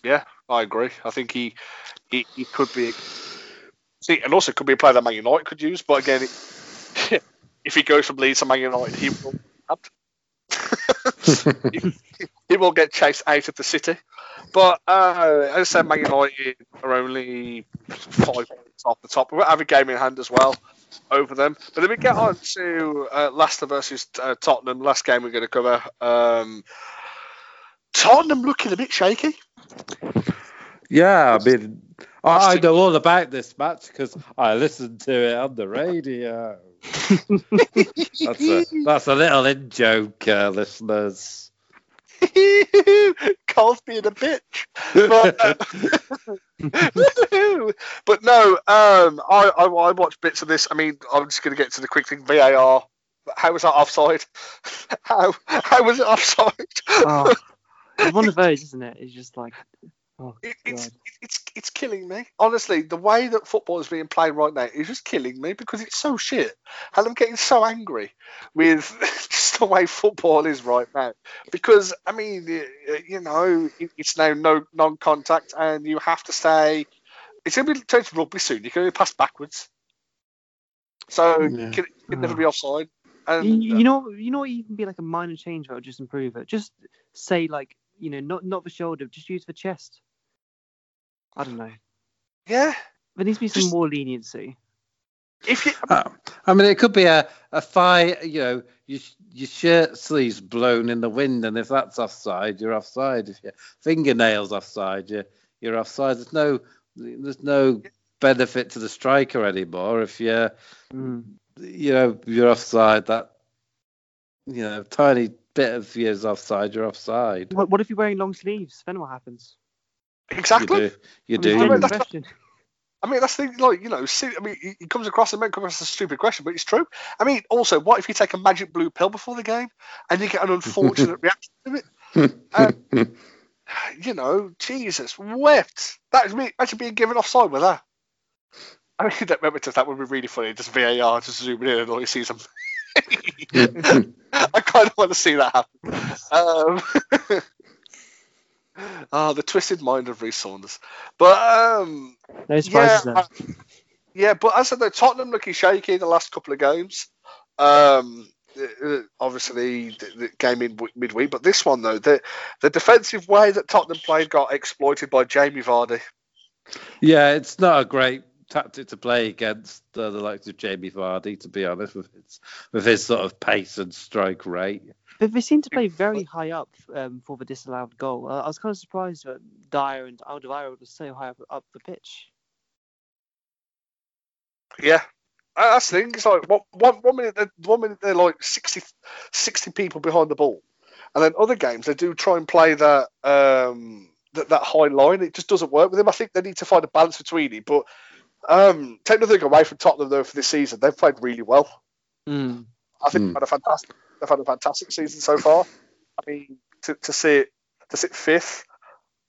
Yeah, I agree. I think he he, he could be. See, and also could be a player that Man United could use. But again, it, if he goes from Leeds to Man United, he will he, he will get chased out of the city. But uh, as I said, Man United are only five points off the top. We've got every game in hand as well. over them. But then we get on to uh, Leicester versus uh, Tottenham. Last game we're going to cover. Um, Tottenham looking a bit shaky. Yeah, I mean, I, I know all about this match because I listened to it on the radio. that's a that's a little in joke, uh, listeners. Cole's being a bitch. But, uh, but no, um, I, I I watched bits of this. I mean, I'm just going to get to the quick thing. VAR. How was that offside? How how was it offside? Oh, it's one of those, isn't it? It's just like, oh, It, it's it's it's killing me. Honestly, the way that football is being played right now is just killing me because it's so shit, and I'm getting so angry with just the way football is right now. Because I mean, you know, it's now no non-contact, and you have to stay. It's going to be turned to rugby soon. You can only pass backwards, so Yeah. you can, you can never be ah. offside. And You, you uh, know, you know, what even be like a minor change that would just improve it. Just say like, you know, not not the shoulder, just use the chest. I don't know. yeah, There needs to be some Just- more leniency. if you Uh, I mean, it could be a a fire. You know, your your shirt sleeves blown in the wind, and if that's offside, you're offside. If your fingernails offside, you're you're offside. There's no there's no benefit to the striker anymore if you're Mm. you know you're offside. That you know tiny bit of yours offside, you're offside. What, what if you're wearing long sleeves? Then what happens? Exactly. You do. You I mean, do. genuine that's- I mean, that's the thing, like, you know, see, I mean, he- he comes across, it might come across as a stupid question, but it's true. I mean, also, what if you take a magic blue pill before the game and you get an unfortunate reaction to it? You know, Jesus, wept. That is me actually being given offside with that. I mean, that, remember, that would be really funny, just VAR, just zooming in and all you see some. I kind of want to see that happen. Um, Ah, the twisted mind of Reece Saunders. But um, No surprises yeah, there. uh, yeah, but as I said, though, Tottenham looking shaky in the last couple of games. Um, obviously, the, the game in midweek, but this one though, the the defensive way that Tottenham played got exploited by Jamie Vardy. Yeah, it's not a great tactic to play against uh, the likes of Jamie Vardy, to be honest, with his, with his sort of pace and strike rate. But they seem to play very high up um, for the disallowed goal. Uh, I was kind of surprised that Dier and Alderweireld were so high up, up the pitch. Yeah. That's the thing. It's like one, one, one minute, they're, one minute they're like 60, 60 people behind the ball, and then other games they do try and play that um, that, that high line. It just doesn't work with them. I think they need to find a balance between it. But um, take nothing away from Tottenham though for this season, they've played really well. Mm. I think Hmm. they've had a fantastic, they've had a fantastic season so far. I mean, to, to see it, to sit fifth,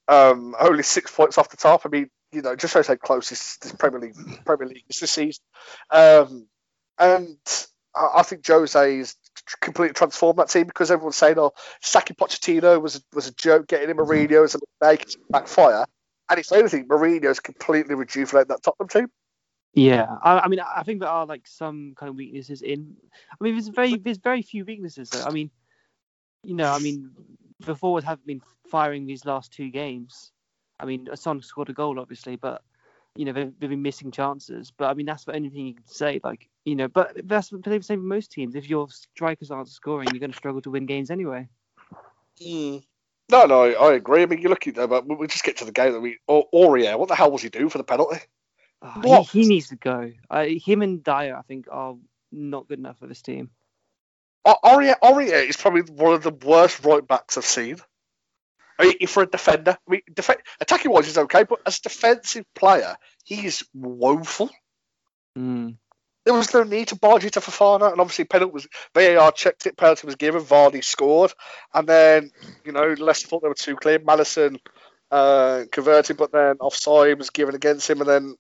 um, only six points off the top. I mean, you know, just shows how close this, this Premier League Premier League is this season. Um, and I, I think Jose has completely transformed that team because everyone's saying, "Oh, sacking Pochettino was was a joke, getting him Mourinho as a mistake, it's backfire." And if anything, has completely rejuvenated that Tottenham team. Yeah, I, I mean, I I think there are like some kind of weaknesses in. I mean, there's very there's very few weaknesses. Though. I mean, you know, I mean, the forwards have been firing these last two games. I mean, Son scored a goal, obviously, but you know they've, they've been missing chances. But I mean, that's the only thing you can say. Like, you know, but that's the same for most teams. If your strikers aren't scoring, you're going to struggle to win games anyway. Hmm. No, no, I agree. I mean, you're though, but we we just get to the game. that we. or Aurier, what the hell was he doing for the penalty? Oh, he, he needs to go. Uh, him and Dier, I think, are not good enough for this team. Au- Aurier, Aurier is probably one of the worst right backs I've seen. I mean, for a defender, I mean, def- attacking wise, he's okay, but as a defensive player, he's woeful. Mm. There was no need to barge into Fofana, and obviously penalty was VAR checked it, penalty was given, Vardy scored, and then you know Leicester thought they were too clear. Maddison uh, converted, but then offside was given against him, and then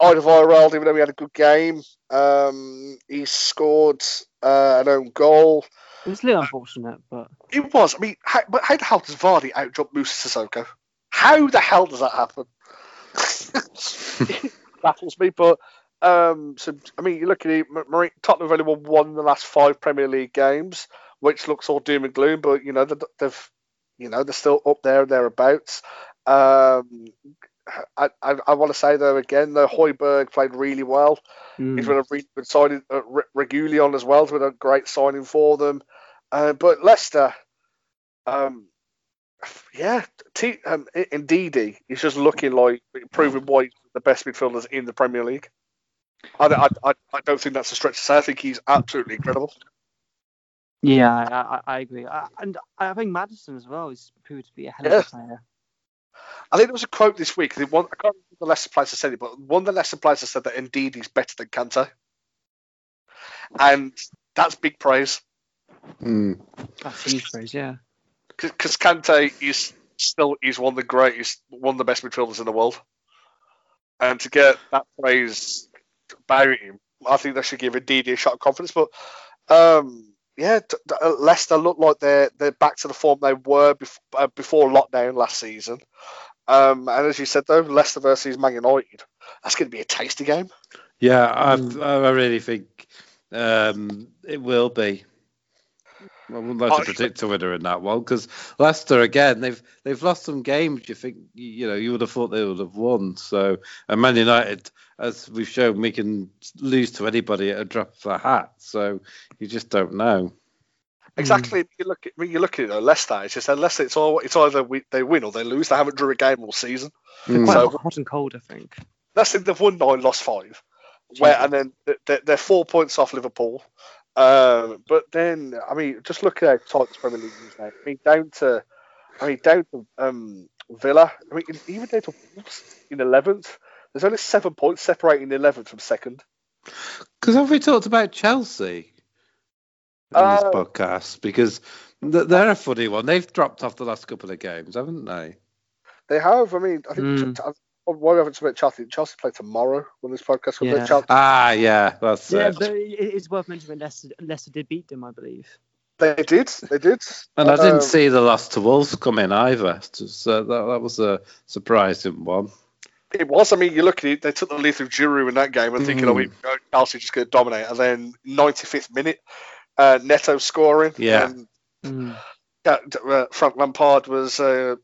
Alderweireld, even though he had a good game, um, he scored uh, an own goal. It was a little unfortunate, but It was. I mean, how, but how the hell does Vardy outjump Moussa Sissoko? How the hell does that happen? it baffles me. But um, so I mean, you look at it. M- Marine, Tottenham have only won one the last five Premier League games, which looks all doom and gloom. But you know, they've, you know, they're still up there and thereabouts. Um, I, I, I want to say though again, though Højbjerg played really well. Mm. He's been a really good signing. Uh, Re- Reguilón as well has been a great signing for them. Uh, but Leicester, um, yeah, T, um, Ndidi is just looking like proving why the best midfielders in the Premier League. I, I, I, I don't think that's a stretch to say. I think he's absolutely incredible. Yeah, I, I, I agree. I, and I think Maddison as well is proved to be a hell of Yeah. a player. I think there was a quote this week. I, think one, I can't remember the Leicester players that said it, but one of the Leicester players said that Ndidi's better than Kante, and that's big praise Hmm. That's huge praise, yeah. because Kante is still he's one of the greatest, one of the best midfielders in the world, and to get that praise about him, I think they should give Ndidi a shot of confidence. But um, yeah, t- t- uh, Leicester look like they're they're back to the form they were before, uh, before lockdown last season. Um, and as you said though, Leicester versus Man United, that's going to be a tasty game. Yeah, I, I really think um, it will be. I wouldn't like Oh, to predict a winner in that one because Leicester again they've they've lost some games. You think you know you would have thought they would have won. So and Man United, as we've shown, we can lose to anybody at a drop of a hat. So you just don't know. Exactly. You look at when you look at it, though, Leicester. It's just that Leicester. It's all. It's either we, they win or they lose. They haven't drew a game all season. Mm. Quite So- hot and cold, I think. Leicester they've won nine, lost five. Where and then they're, they're four points off Liverpool. Um, but then I mean, just look at how tight this Premier League is now. I mean, down to, I mean, down to um, Villa. I mean, even down to Wolves in eleventh. There's only seven points separating eleventh from second. Because have we talked about Chelsea in this Uh, podcast? Because they're a funny one. They've dropped off the last couple of games, haven't they? They have. I mean, I think. Mm. Ch- why we haven't spoken about Chelsea? Chelsea play tomorrow when this podcast comes Yeah. out. Ah, yeah, that's Yeah, it. but it's worth mentioning Leicester, Leicester did beat them, I believe. they did. They did. And I didn't Um, see the loss to Wolves come in either. So that, that was a surprising one. It was. I mean, you look at it. They took the lead through Giroud in that game and thinking, Mm. "Oh, we Chelsea just going to dominate." And then 95th minute, uh, Neto scoring. Yeah. And Mm. uh, uh, Frank Lampard was uh,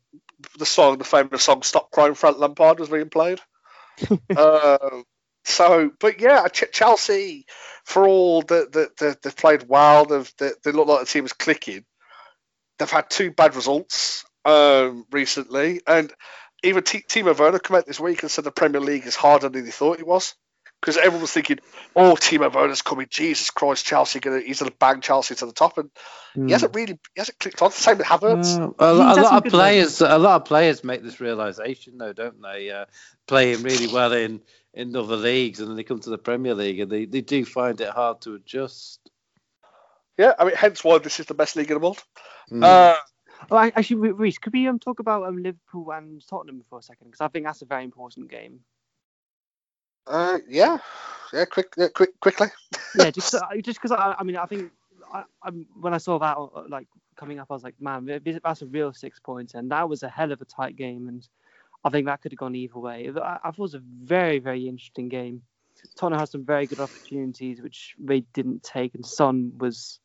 the song, the famous song "Stop Crying." Frank Lampard was being played. uh, so, but yeah, Ch- Chelsea, for all that that that they've played well, they've they, they look like the team is clicking. They've had two bad results um, recently, and even T- Timo Werner come out this week and said the Premier League is harder than he thought it was. Because everyone was thinking, "Oh, Timo Werner's coming! Jesus Christ, Chelsea gonna he's gonna bang Chelsea to the top," and Mm. he hasn't really he hasn't clicked on. The same with Havertz. Uh, a, He's a lot of good players, a lot of players make this realization, though, don't they? Uh, playing really well in in other leagues, and then they come to the Premier League, and they, they do find it hard to adjust. Yeah, I mean, hence why this is the best league in the world. Mm. Uh, Oh, actually, Re- Reese, could we um, talk about um, Liverpool and Tottenham for a second? Because I think that's a very important game. Uh, yeah, yeah, quick, yeah, quick, quickly. yeah, just uh, just because I, I mean, I think I, when I saw that uh, like coming up, I was like, man, that's a real six points, and that was a hell of a tight game, and I think that could have gone either way. I, I thought it was a very, very interesting game. Tottenham had some very good opportunities which they didn't take, and Son was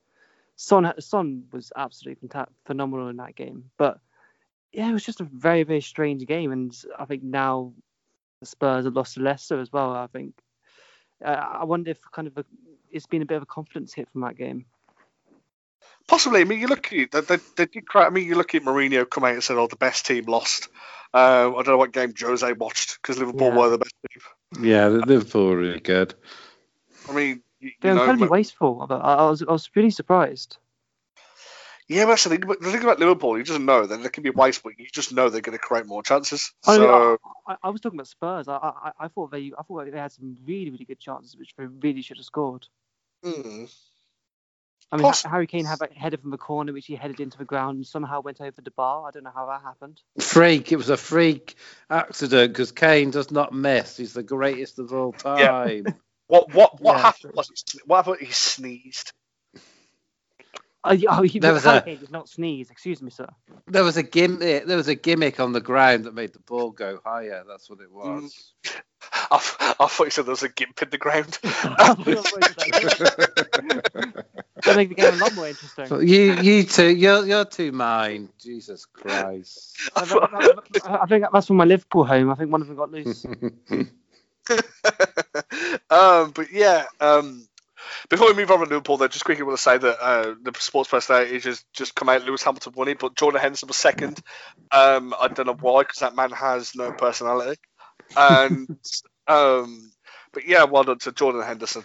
Son Son was absolutely phenomenal in that game. But yeah, it was just a very, very strange game, and I think now Spurs have lost to Leicester as well. I think uh, I wonder if kind of a, it's been a bit of a confidence hit from that game. Possibly. I mean, you look at it, they, they, they did cry. I mean, you look at Mourinho come out and said, "Oh, the best team lost." Uh, I don't know what game Jose watched because Liverpool Yeah. were the best team. yeah, the Liverpool were really good. I mean, you, They're you know, incredibly but- wasteful. But I, I was I was really surprised. Yeah, but that's the thing. But the thing about Liverpool, you just know that they can be wasteful. You just know they're going to create more chances. I, mean, So I, I was talking about Spurs. I, I I thought they I thought they had some really really good chances which they really should have scored. hmm. I mean, Poss- Harry Kane had a header from the corner which he headed into the ground and somehow went over the bar. I don't know how that happened. Freak! It was a freak accident because Kane does not miss. He's the greatest of all time. Yeah. what what what Yeah, happened sure. was what happened? He sneezed. Oh, oh he, There was a- did not sneeze. Excuse me, sir. there was a gimmick. There was a gimmick on the ground that made the ball go higher. That's what it was. I, I thought you said there was a gimp in the ground. I thought you were worried about that. That make the game a lot more interesting. You, you two, you're, you're too mine. Jesus Christ. I, I- I think that's from my Liverpool home. I think one of them got loose. um, but yeah, um, before we move on to Liverpool, though, just quickly want to say that uh, the sports personality just just come out. Lewis Hamilton won it, but Jordan Henderson was second. Um, I don't know why, because that man has no personality. And um, but yeah, well done to Jordan Henderson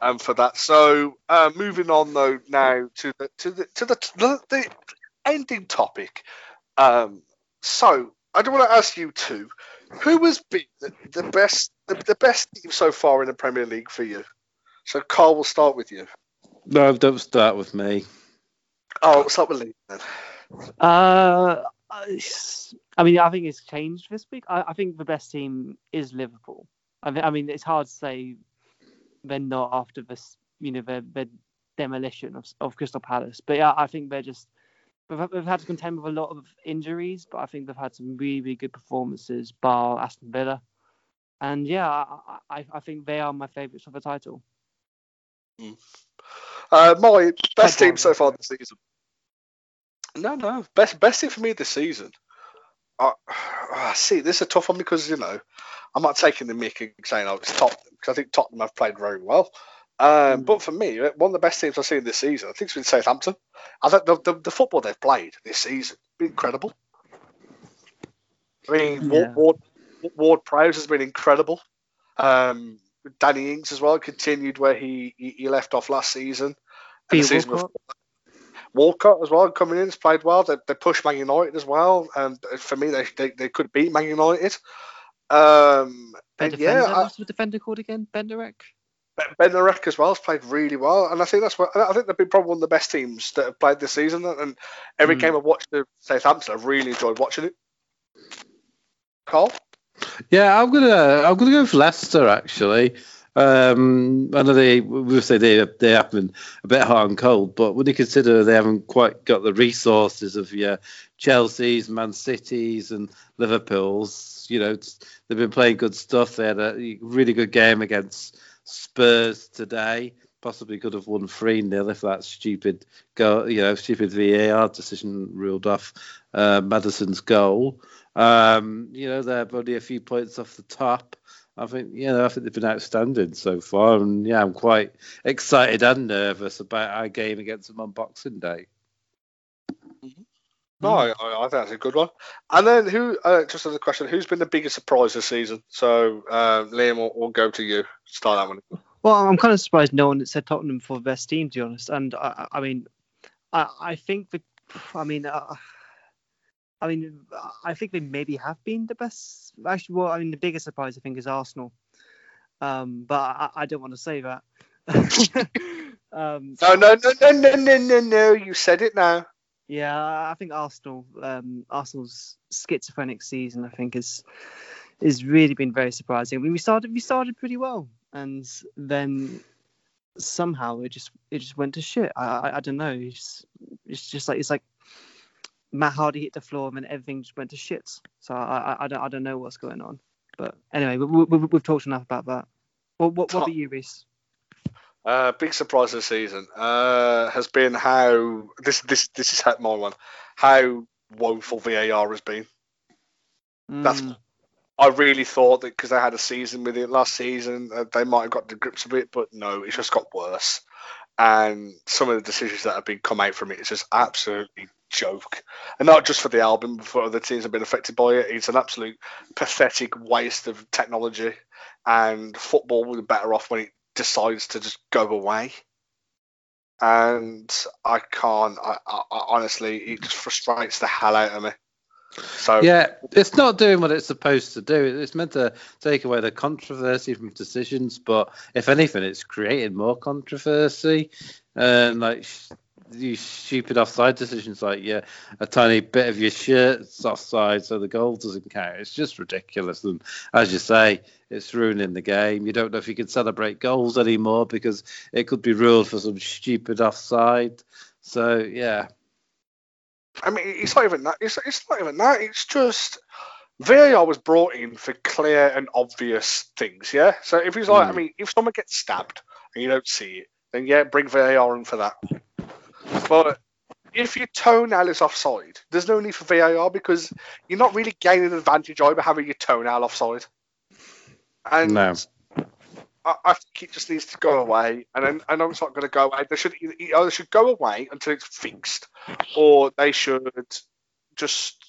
um, for that. So uh, moving on though now to the to the to the, the, the ending topic. Um, so I do want to ask you two, who has been the, the best the, the best team so far in the Premier League for you? So Carl, we'll start with you. no, don't start with me. Oh, we'll start with Lee then. Uh, I mean, I think it's changed this week. I, I think the best team is Liverpool. I, thi- I mean, it's hard to say they're not after this, you know, their, their demolition of, of Crystal Palace. But yeah, I think they're just they've, had- they've had to contend with a lot of injuries, but I think they've had some really, really good performances, bar Aston Villa. And yeah, I, I, I think they are my favourites for the title. Uh, my best team so far this season. No, no, best best team for me this season. I, uh, see, this is a tough one because you know I'm not taking the mick and saying oh it's Tottenham because I think Tottenham have played very well. Um, Mm. But for me, one of the best teams I've seen this season, I think it's been Southampton. I think the, the, the football they've played this season been incredible. I mean, Yeah. Ward, Ward, Ward Prowse has been incredible. Um, Danny Ings as well continued where he, he, he left off last season. Season Walcott. Walcott as well coming in has played well. They, they pushed Man United as well, and for me, they they, they could beat Man United. Um, and defender, yeah, I, what's the defender called again? Bednarek? Ben Narek as well has played really well, and I think that's what I think they've been probably one of the best teams that have played this season. And every Mm. game I've watched the Southampton, I've really enjoyed watching it. Carl, Yeah, I'm gonna I'm gonna go with Leicester actually. Um, I know they we say they they have been a bit hot and cold, but when you consider they haven't quite got the resources of your Chelsea's, Man Cities, and Liverpool's, you know, they've been playing good stuff. They had a really good game against Spurs today. Possibly could have won three 0 if that stupid go, you know, stupid VAR decision ruled off uh, Maddison's goal. Um, you know, they're only a few points off the top. I think, you know, I think they've been outstanding so far, and yeah, I'm quite excited and nervous about our game against them on Boxing Day. no, I, I I think that's a good one. And then who? Uh, just as a question, who's been the biggest surprise this season? So uh, Liam, we'll, we'll go to you. Start that one. Well, I'm kind of surprised no one said Tottenham for the best team, to be honest. And I, I I mean, I, I think the, I mean, uh, I mean, I think they maybe have been the best. Actually, well, I mean, the biggest surprise I think is Arsenal. Um, but I, I don't want to say that. um, No, no, no, no, no, no, no, no. You said it now. yeah, I think Arsenal, um, Arsenal's schizophrenic season, I think, is is really been very surprising. I mean, we started we started pretty well, and then somehow it just it just went to shit. I I, I don't know. It's, it's just like it's like Matt Hardy hit the floor and then everything just went to shit. So I I, I don't I don't know what's going on. But anyway, we, we, we've talked enough about that. What what, what about you, Reese? Uh, big surprise this season uh, has been how this this this is how- my one. How woeful VAR has been. That's Mm, I really thought that because they had a season with it last season, uh, they might have got the grips of it, but no, it's just got worse. And some of the decisions that have been come out from it is just absolutely joke. And not just for the album, but for other teams have been affected by it. It's an absolute pathetic waste of technology. And football would be better off when it decides to just go away. And I can't. I, I, I honestly, it just frustrates the hell out of me. So Yeah, it's not doing what it's supposed to do. It's meant to take away the controversy from decisions, but if anything, it's created more controversy. And like these stupid offside decisions, like yeah, a tiny bit of your shirt's offside, so the goal doesn't count. It's just ridiculous. And as you say, it's ruining the game. You don't know if you can celebrate goals anymore because it could be ruled for some stupid offside. So yeah, I mean, it's not even that. It's, it's not even that. It's just VAR was brought in for clear and obvious things. Yeah. So if he's like, I Mm. mean, if someone gets stabbed and you don't see it, then yeah, bring VAR in for that. But if you toenail is offside, there's no need for VAR because you're not really gaining an advantage over having your toenail offside. And No. I, I think it just needs to go away. And then, I know it's not going to go away. They should it either should go away until it's fixed, or they should just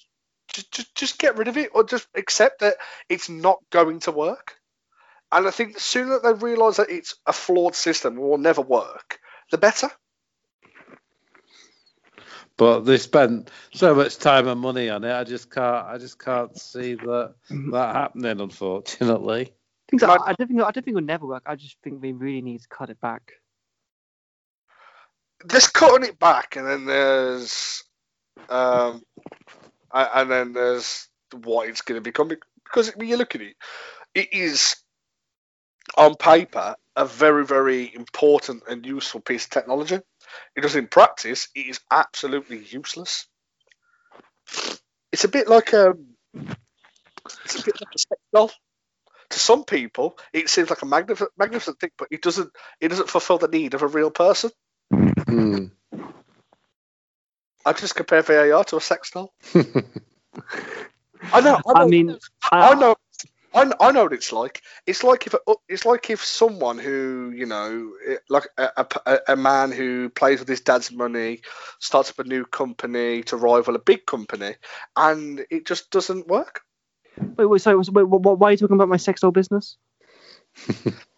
just just, just get rid of it, or just accept that it's not going to work. And I think the sooner they realise that it's a flawed system and will never work, the better. But they spent so much time and money on it. I just can't. I just can't see that that happening. Unfortunately. Things I, I don't think I don't think it'll never work. I just think we really need to cut it back. There's cutting it back, and then there's um, a- and then there's what it's going to become because when you look at it, it is on paper a very very important and useful piece of technology. It does in practice, it is absolutely useless. It's a bit like a it's a bit like a sex doll. To some people, it seems like a magnificent, magnificent thing, but it doesn't. It doesn't fulfil the need of a real person. Hmm. I just compare VAR to a sex doll. I know. I, know, I mean, I know. I, I know what it's like. It's like if it's like if someone who you know, like a, a, a man who plays with his dad's money, starts up a new company to rival a big company, and it just doesn't work. Wait, wait, sorry, wait, wh- why are you talking about my sex doll business?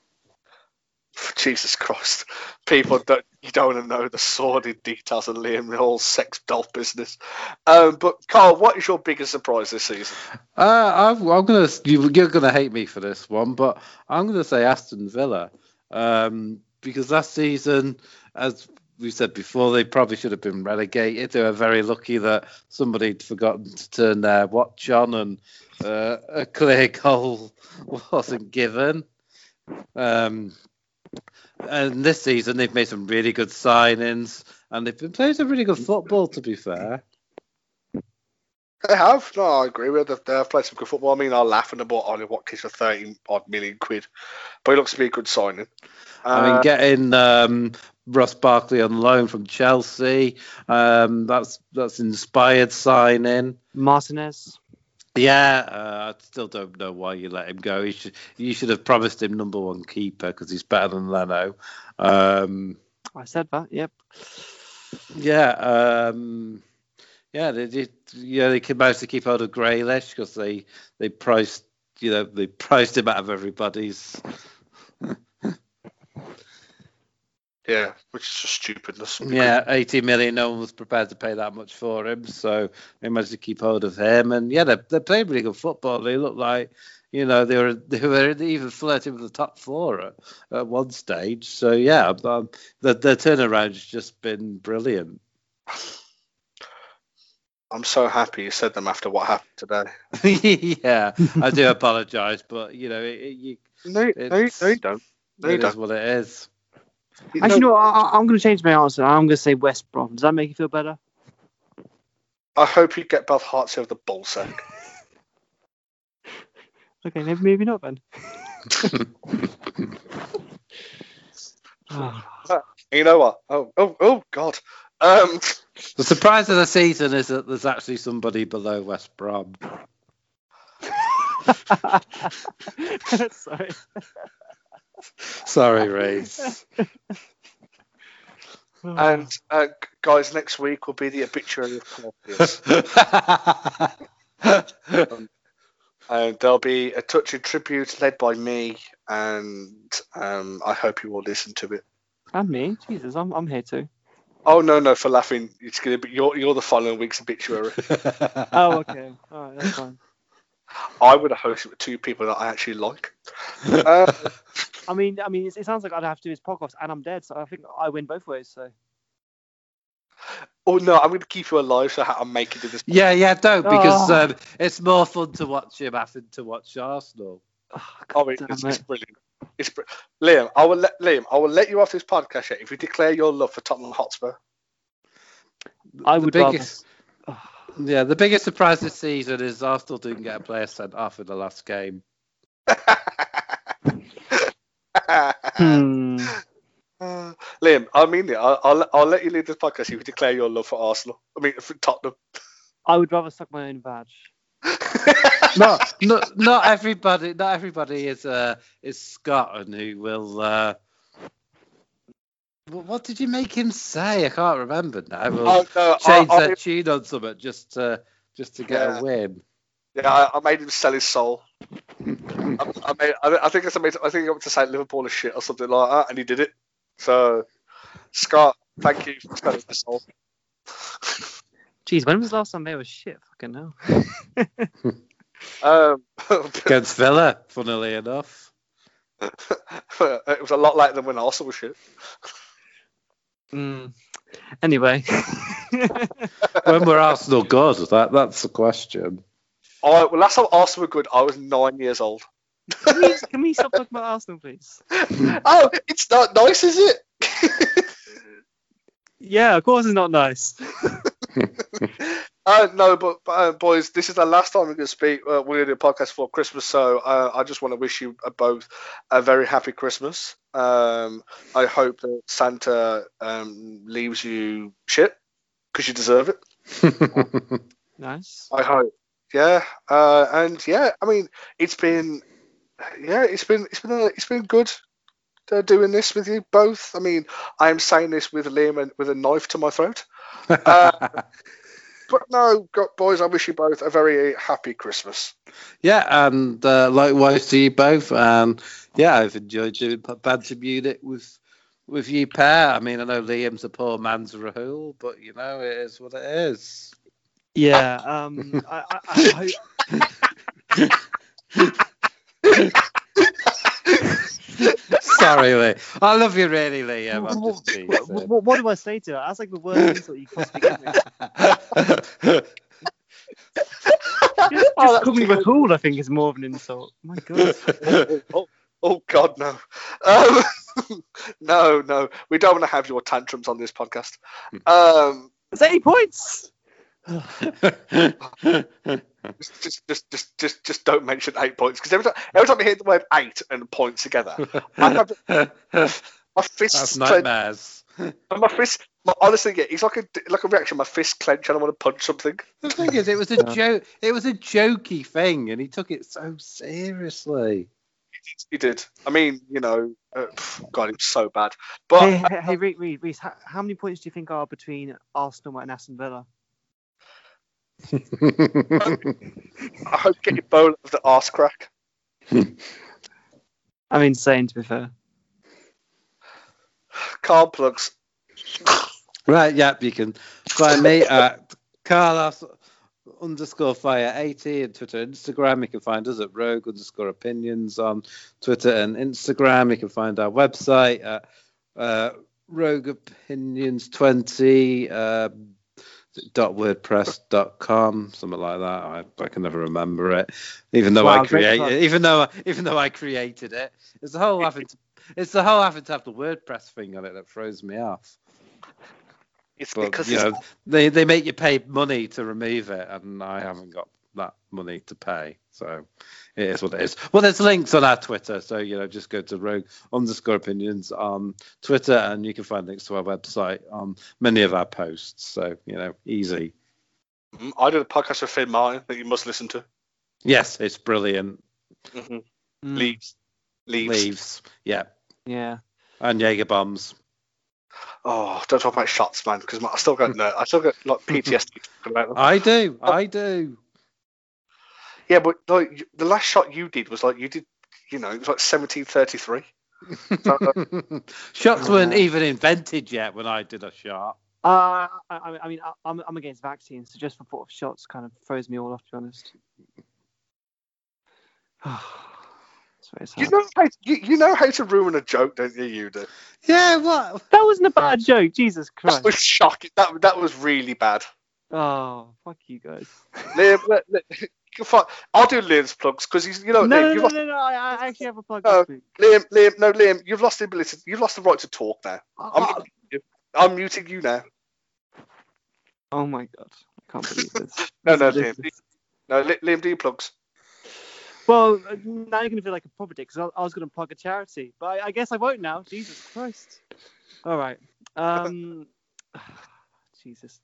Jesus Christ, people don't you don't to know the sordid details of Liam Hall's sex doll business. Um, but Carl, what is your biggest surprise this season? Uh, I'm, I'm gonna. You, you're gonna hate me for this one, but I'm gonna say Aston Villa, um, because last season, as we said before, they probably should have been relegated. They were very lucky that somebody had forgotten to turn their watch on, and uh, a clear goal wasn't given. Um, and this season, they've made some really good signings, and they've been playing some really good football. To be fair. They have. No, I agree with them. They have played some good football. I mean, I'm laughing about Ollie Watkins for 30 odd million quid, but he looks to be a good signing. I mean, Uh, getting um, Ross Barkley on loan from Chelsea, um, that's that's inspired signing. Martinez. Yeah, uh, I still don't know why you let him go. You should you should have promised him number one keeper because he's better than Leno. Um, I said that. Yep. yeah, um, yeah, they did. Yeah, they could manage to keep hold of Grealish because they they priced you know they priced him out of everybody's. Yeah, which is just stupidness. Yeah, 80 million. No one was prepared to pay that much for him, so they managed to keep hold of him. And yeah, they they played really good football. They looked like, you know, they were they were even flirting with the top four at, at one stage. So yeah, um, the the turnaround's just been brilliant. I'm so happy you said them after what happened today. yeah, I do apologise, but you know, it, it, you, No, no, no, you don't. No, you it is don't. what it is. You Actually, know, no, I, I- I'm going to change my answer. I'm going to say West Brom. Does that make you feel better? I hope you get both hearts over the ball sack. Okay, maybe, maybe not then. Ah, you know what? Oh, oh, oh, God. Um, The surprise of the season is that there's actually somebody below West Brom. Sorry. Sorry, Reese. and uh, guys, next week will be the obituary of Cornelius. and there'll be a touching tribute led by me, and um, I hope you will listen to it. and me. Jesus, I'm, I'm here too. Oh no, no, for laughing, it's gonna be you're you're the following week's obituary. Oh, okay. All right, that's fine. I would have hosted with two people that I actually like. Uh, I mean, I mean, it, it sounds like I'd have to do his podcast, and I'm dead, so I think I win both ways. So. oh no, I'm going to keep you alive so I make it to this. Yeah, yeah, don't because Oh. um, it's more fun to watch him having to watch Arsenal. Oh, Oh, God it, it's, it's brilliant. It's br- Liam. I will let Liam. I will let you off this podcast yet if you declare your love for Tottenham Hotspur. I The would biggest, rather. Yeah, the biggest surprise this season is Arsenal didn't get a player sent off in the last game. Hmm. Uh, Liam, I mean it. I'll, I'll, I'll let you lead this podcast if you declare your love for Arsenal. I mean, for Tottenham. I would rather suck my own badge. not, not not everybody not everybody is uh is Scott and who will uh wh- what did you make him say? I can't remember now. We'll Oh, no, I- change I- tune on something just to just to get Yeah. a win. Yeah, I, I made him sell his soul. I, I, made, I, I think I made, I think he went to say Liverpool is shit or something like that, and he did it. So, Scott, thank you for selling his soul. Jeez, when was the last time they were shit? Fucking hell. Um, Against Villa, funnily enough. it was a lot like than when Arsenal was shit. Mm. Anyway. When were Arsenal good? That that's the question. I, well, last time Arsenal were good, I was nine years old. can, we, can we stop talking about Arsenal, please? oh, it's not nice, is it? Yeah, of course it's not nice. Uh, no, but, but uh, boys, this is the last time we're going to speak. Uh, we're going to do a podcast for Christmas, so uh, I just want to wish you uh, both a very happy Christmas. Um, I hope that Santa um, leaves you shit because you deserve it. Nice. I hope. Yeah, uh, and yeah, I mean, it's been, yeah, it's been, it's been, uh, it's been good uh, doing this with you both. I mean, I am saying this with Liam and with a knife to my throat. But no, go- boys, I wish you both a very happy Christmas. yeah, and uh, likewise to you both. And yeah, I've enjoyed doing Banter Munich with with you pair. I mean, I know Liam's a poor man's Rahul, but you know it is what it is. Yeah. Um. I, I, I, Sorry, Lee. I love you really, Liam. I'm what, what, what, what do I say to her? That's like the worst insult you can possibly give me. Just, Oh, just that's call me good. Rahul, I think, is more of an insult. My God. Oh God, no. Um, no, no, we don't want to have your tantrums on this podcast. Um, It's eight points. Just, just, just, just, just, just don't mention eight points because every time, every time I hear the word eight and points together, I have my fists That's clenched. nightmares. My fist, my, honestly, yeah, it's like a like a reaction. My fist clench and I want to punch something. The thing is, it was a Yeah. joke. It was a jokey thing, and he took it so seriously. He did. I mean, you know, uh, God, it was so bad. But hey, hey, hey, Reed, Reed, Reed, how, how many points do you think are between Arsenal and Aston Villa? I hope you get your bowl of the arse crack. I'm insane, to be fair. Carl plugs. right, yep, you can find me at Carlos underscore fire 80 on Twitter and Instagram. You can find us at rogue underscore opinions on Twitter and Instagram. You can find our website at uh, rogue opinions 20 uh, dot wordpress.com something like that. I, I can never remember it even though Wow, i created even though even though i created it. It's the whole having to it's the whole having to have the wordpress thing on it that throws me off. It's but because you it's, know, they they make you pay money to remove it, and I haven't got that money to pay. So it is what it is. Well, there's links on our Twitter, so you know, just go to Rogue underscore Opinions on Twitter, and you can find links to our website on many of our posts. So you know, easy. Mm, I did a podcast with Finn Martin that you must listen to. Yes, it's brilliant. hmm Mm, Leaves. Leaves. Leaves, yeah, Yeah. and Jaeger bombs. Oh, don't talk about shots, man, because I still got no, I still got like PTSD about them. I do, I do. Yeah, but like the last shot you did was like you did, you know, it was like 1733. Shots weren't even invented yet when I did a shot. Uh, I, I I mean, I- I'm, I'm against vaccines, so just the thought of shots kind of throws me all off, to be honest. That's very sad. You know, how, you, you know how to ruin a joke, don't you? You do. Yeah, what? that wasn't a bad joke, Jesus Christ. That was shocking. That that was really bad. Oh, fuck you guys. Liam, let- let- you can find- I'll do Liam's plugs because he's, you know, No, Liam, no, no, lost, no, no, I, I actually have a plug week. Liam, Liam, no, Liam, you've lost the ability. You've lost the right to talk now. I'm, Oh, muting you. I'm muting you now. oh my god, I can't believe this. No, no, Liam. No, Liam, do your plugs. Well, uh, now you're gonna feel like a proper dick because I, I was gonna plug a charity, but I, I guess I won't now. Jesus Christ. All right. Um, Jesus.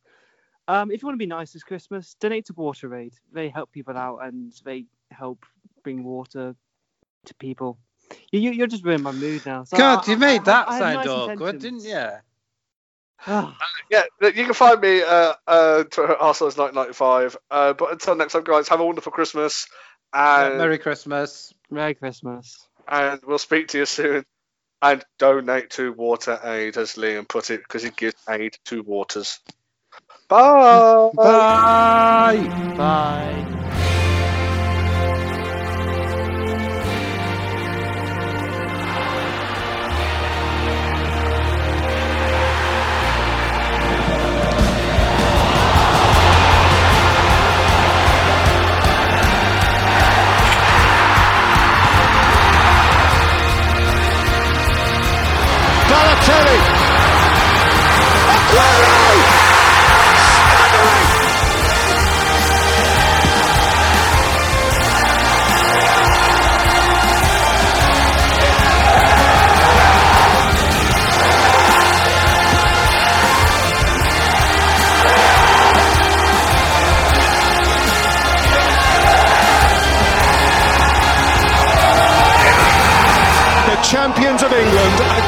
Um, if you want to be nice this Christmas, donate to Water Aid. They help people out and they help bring water to people. You, you, you're just ruining my mood now. So God, I- you made I- that I have sound nice awkward, intentions. didn't you? Ah, Yeah, you can find me uh, uh, to Arsenal's 1995. Uh, but until next time, guys, have a wonderful Christmas, Yeah, and Merry Christmas. Merry Christmas. and we'll speak to you soon. And donate to Water Aid, as Liam put it, because it gives aid to waters. Bye. Bye. Bye. Champions of England.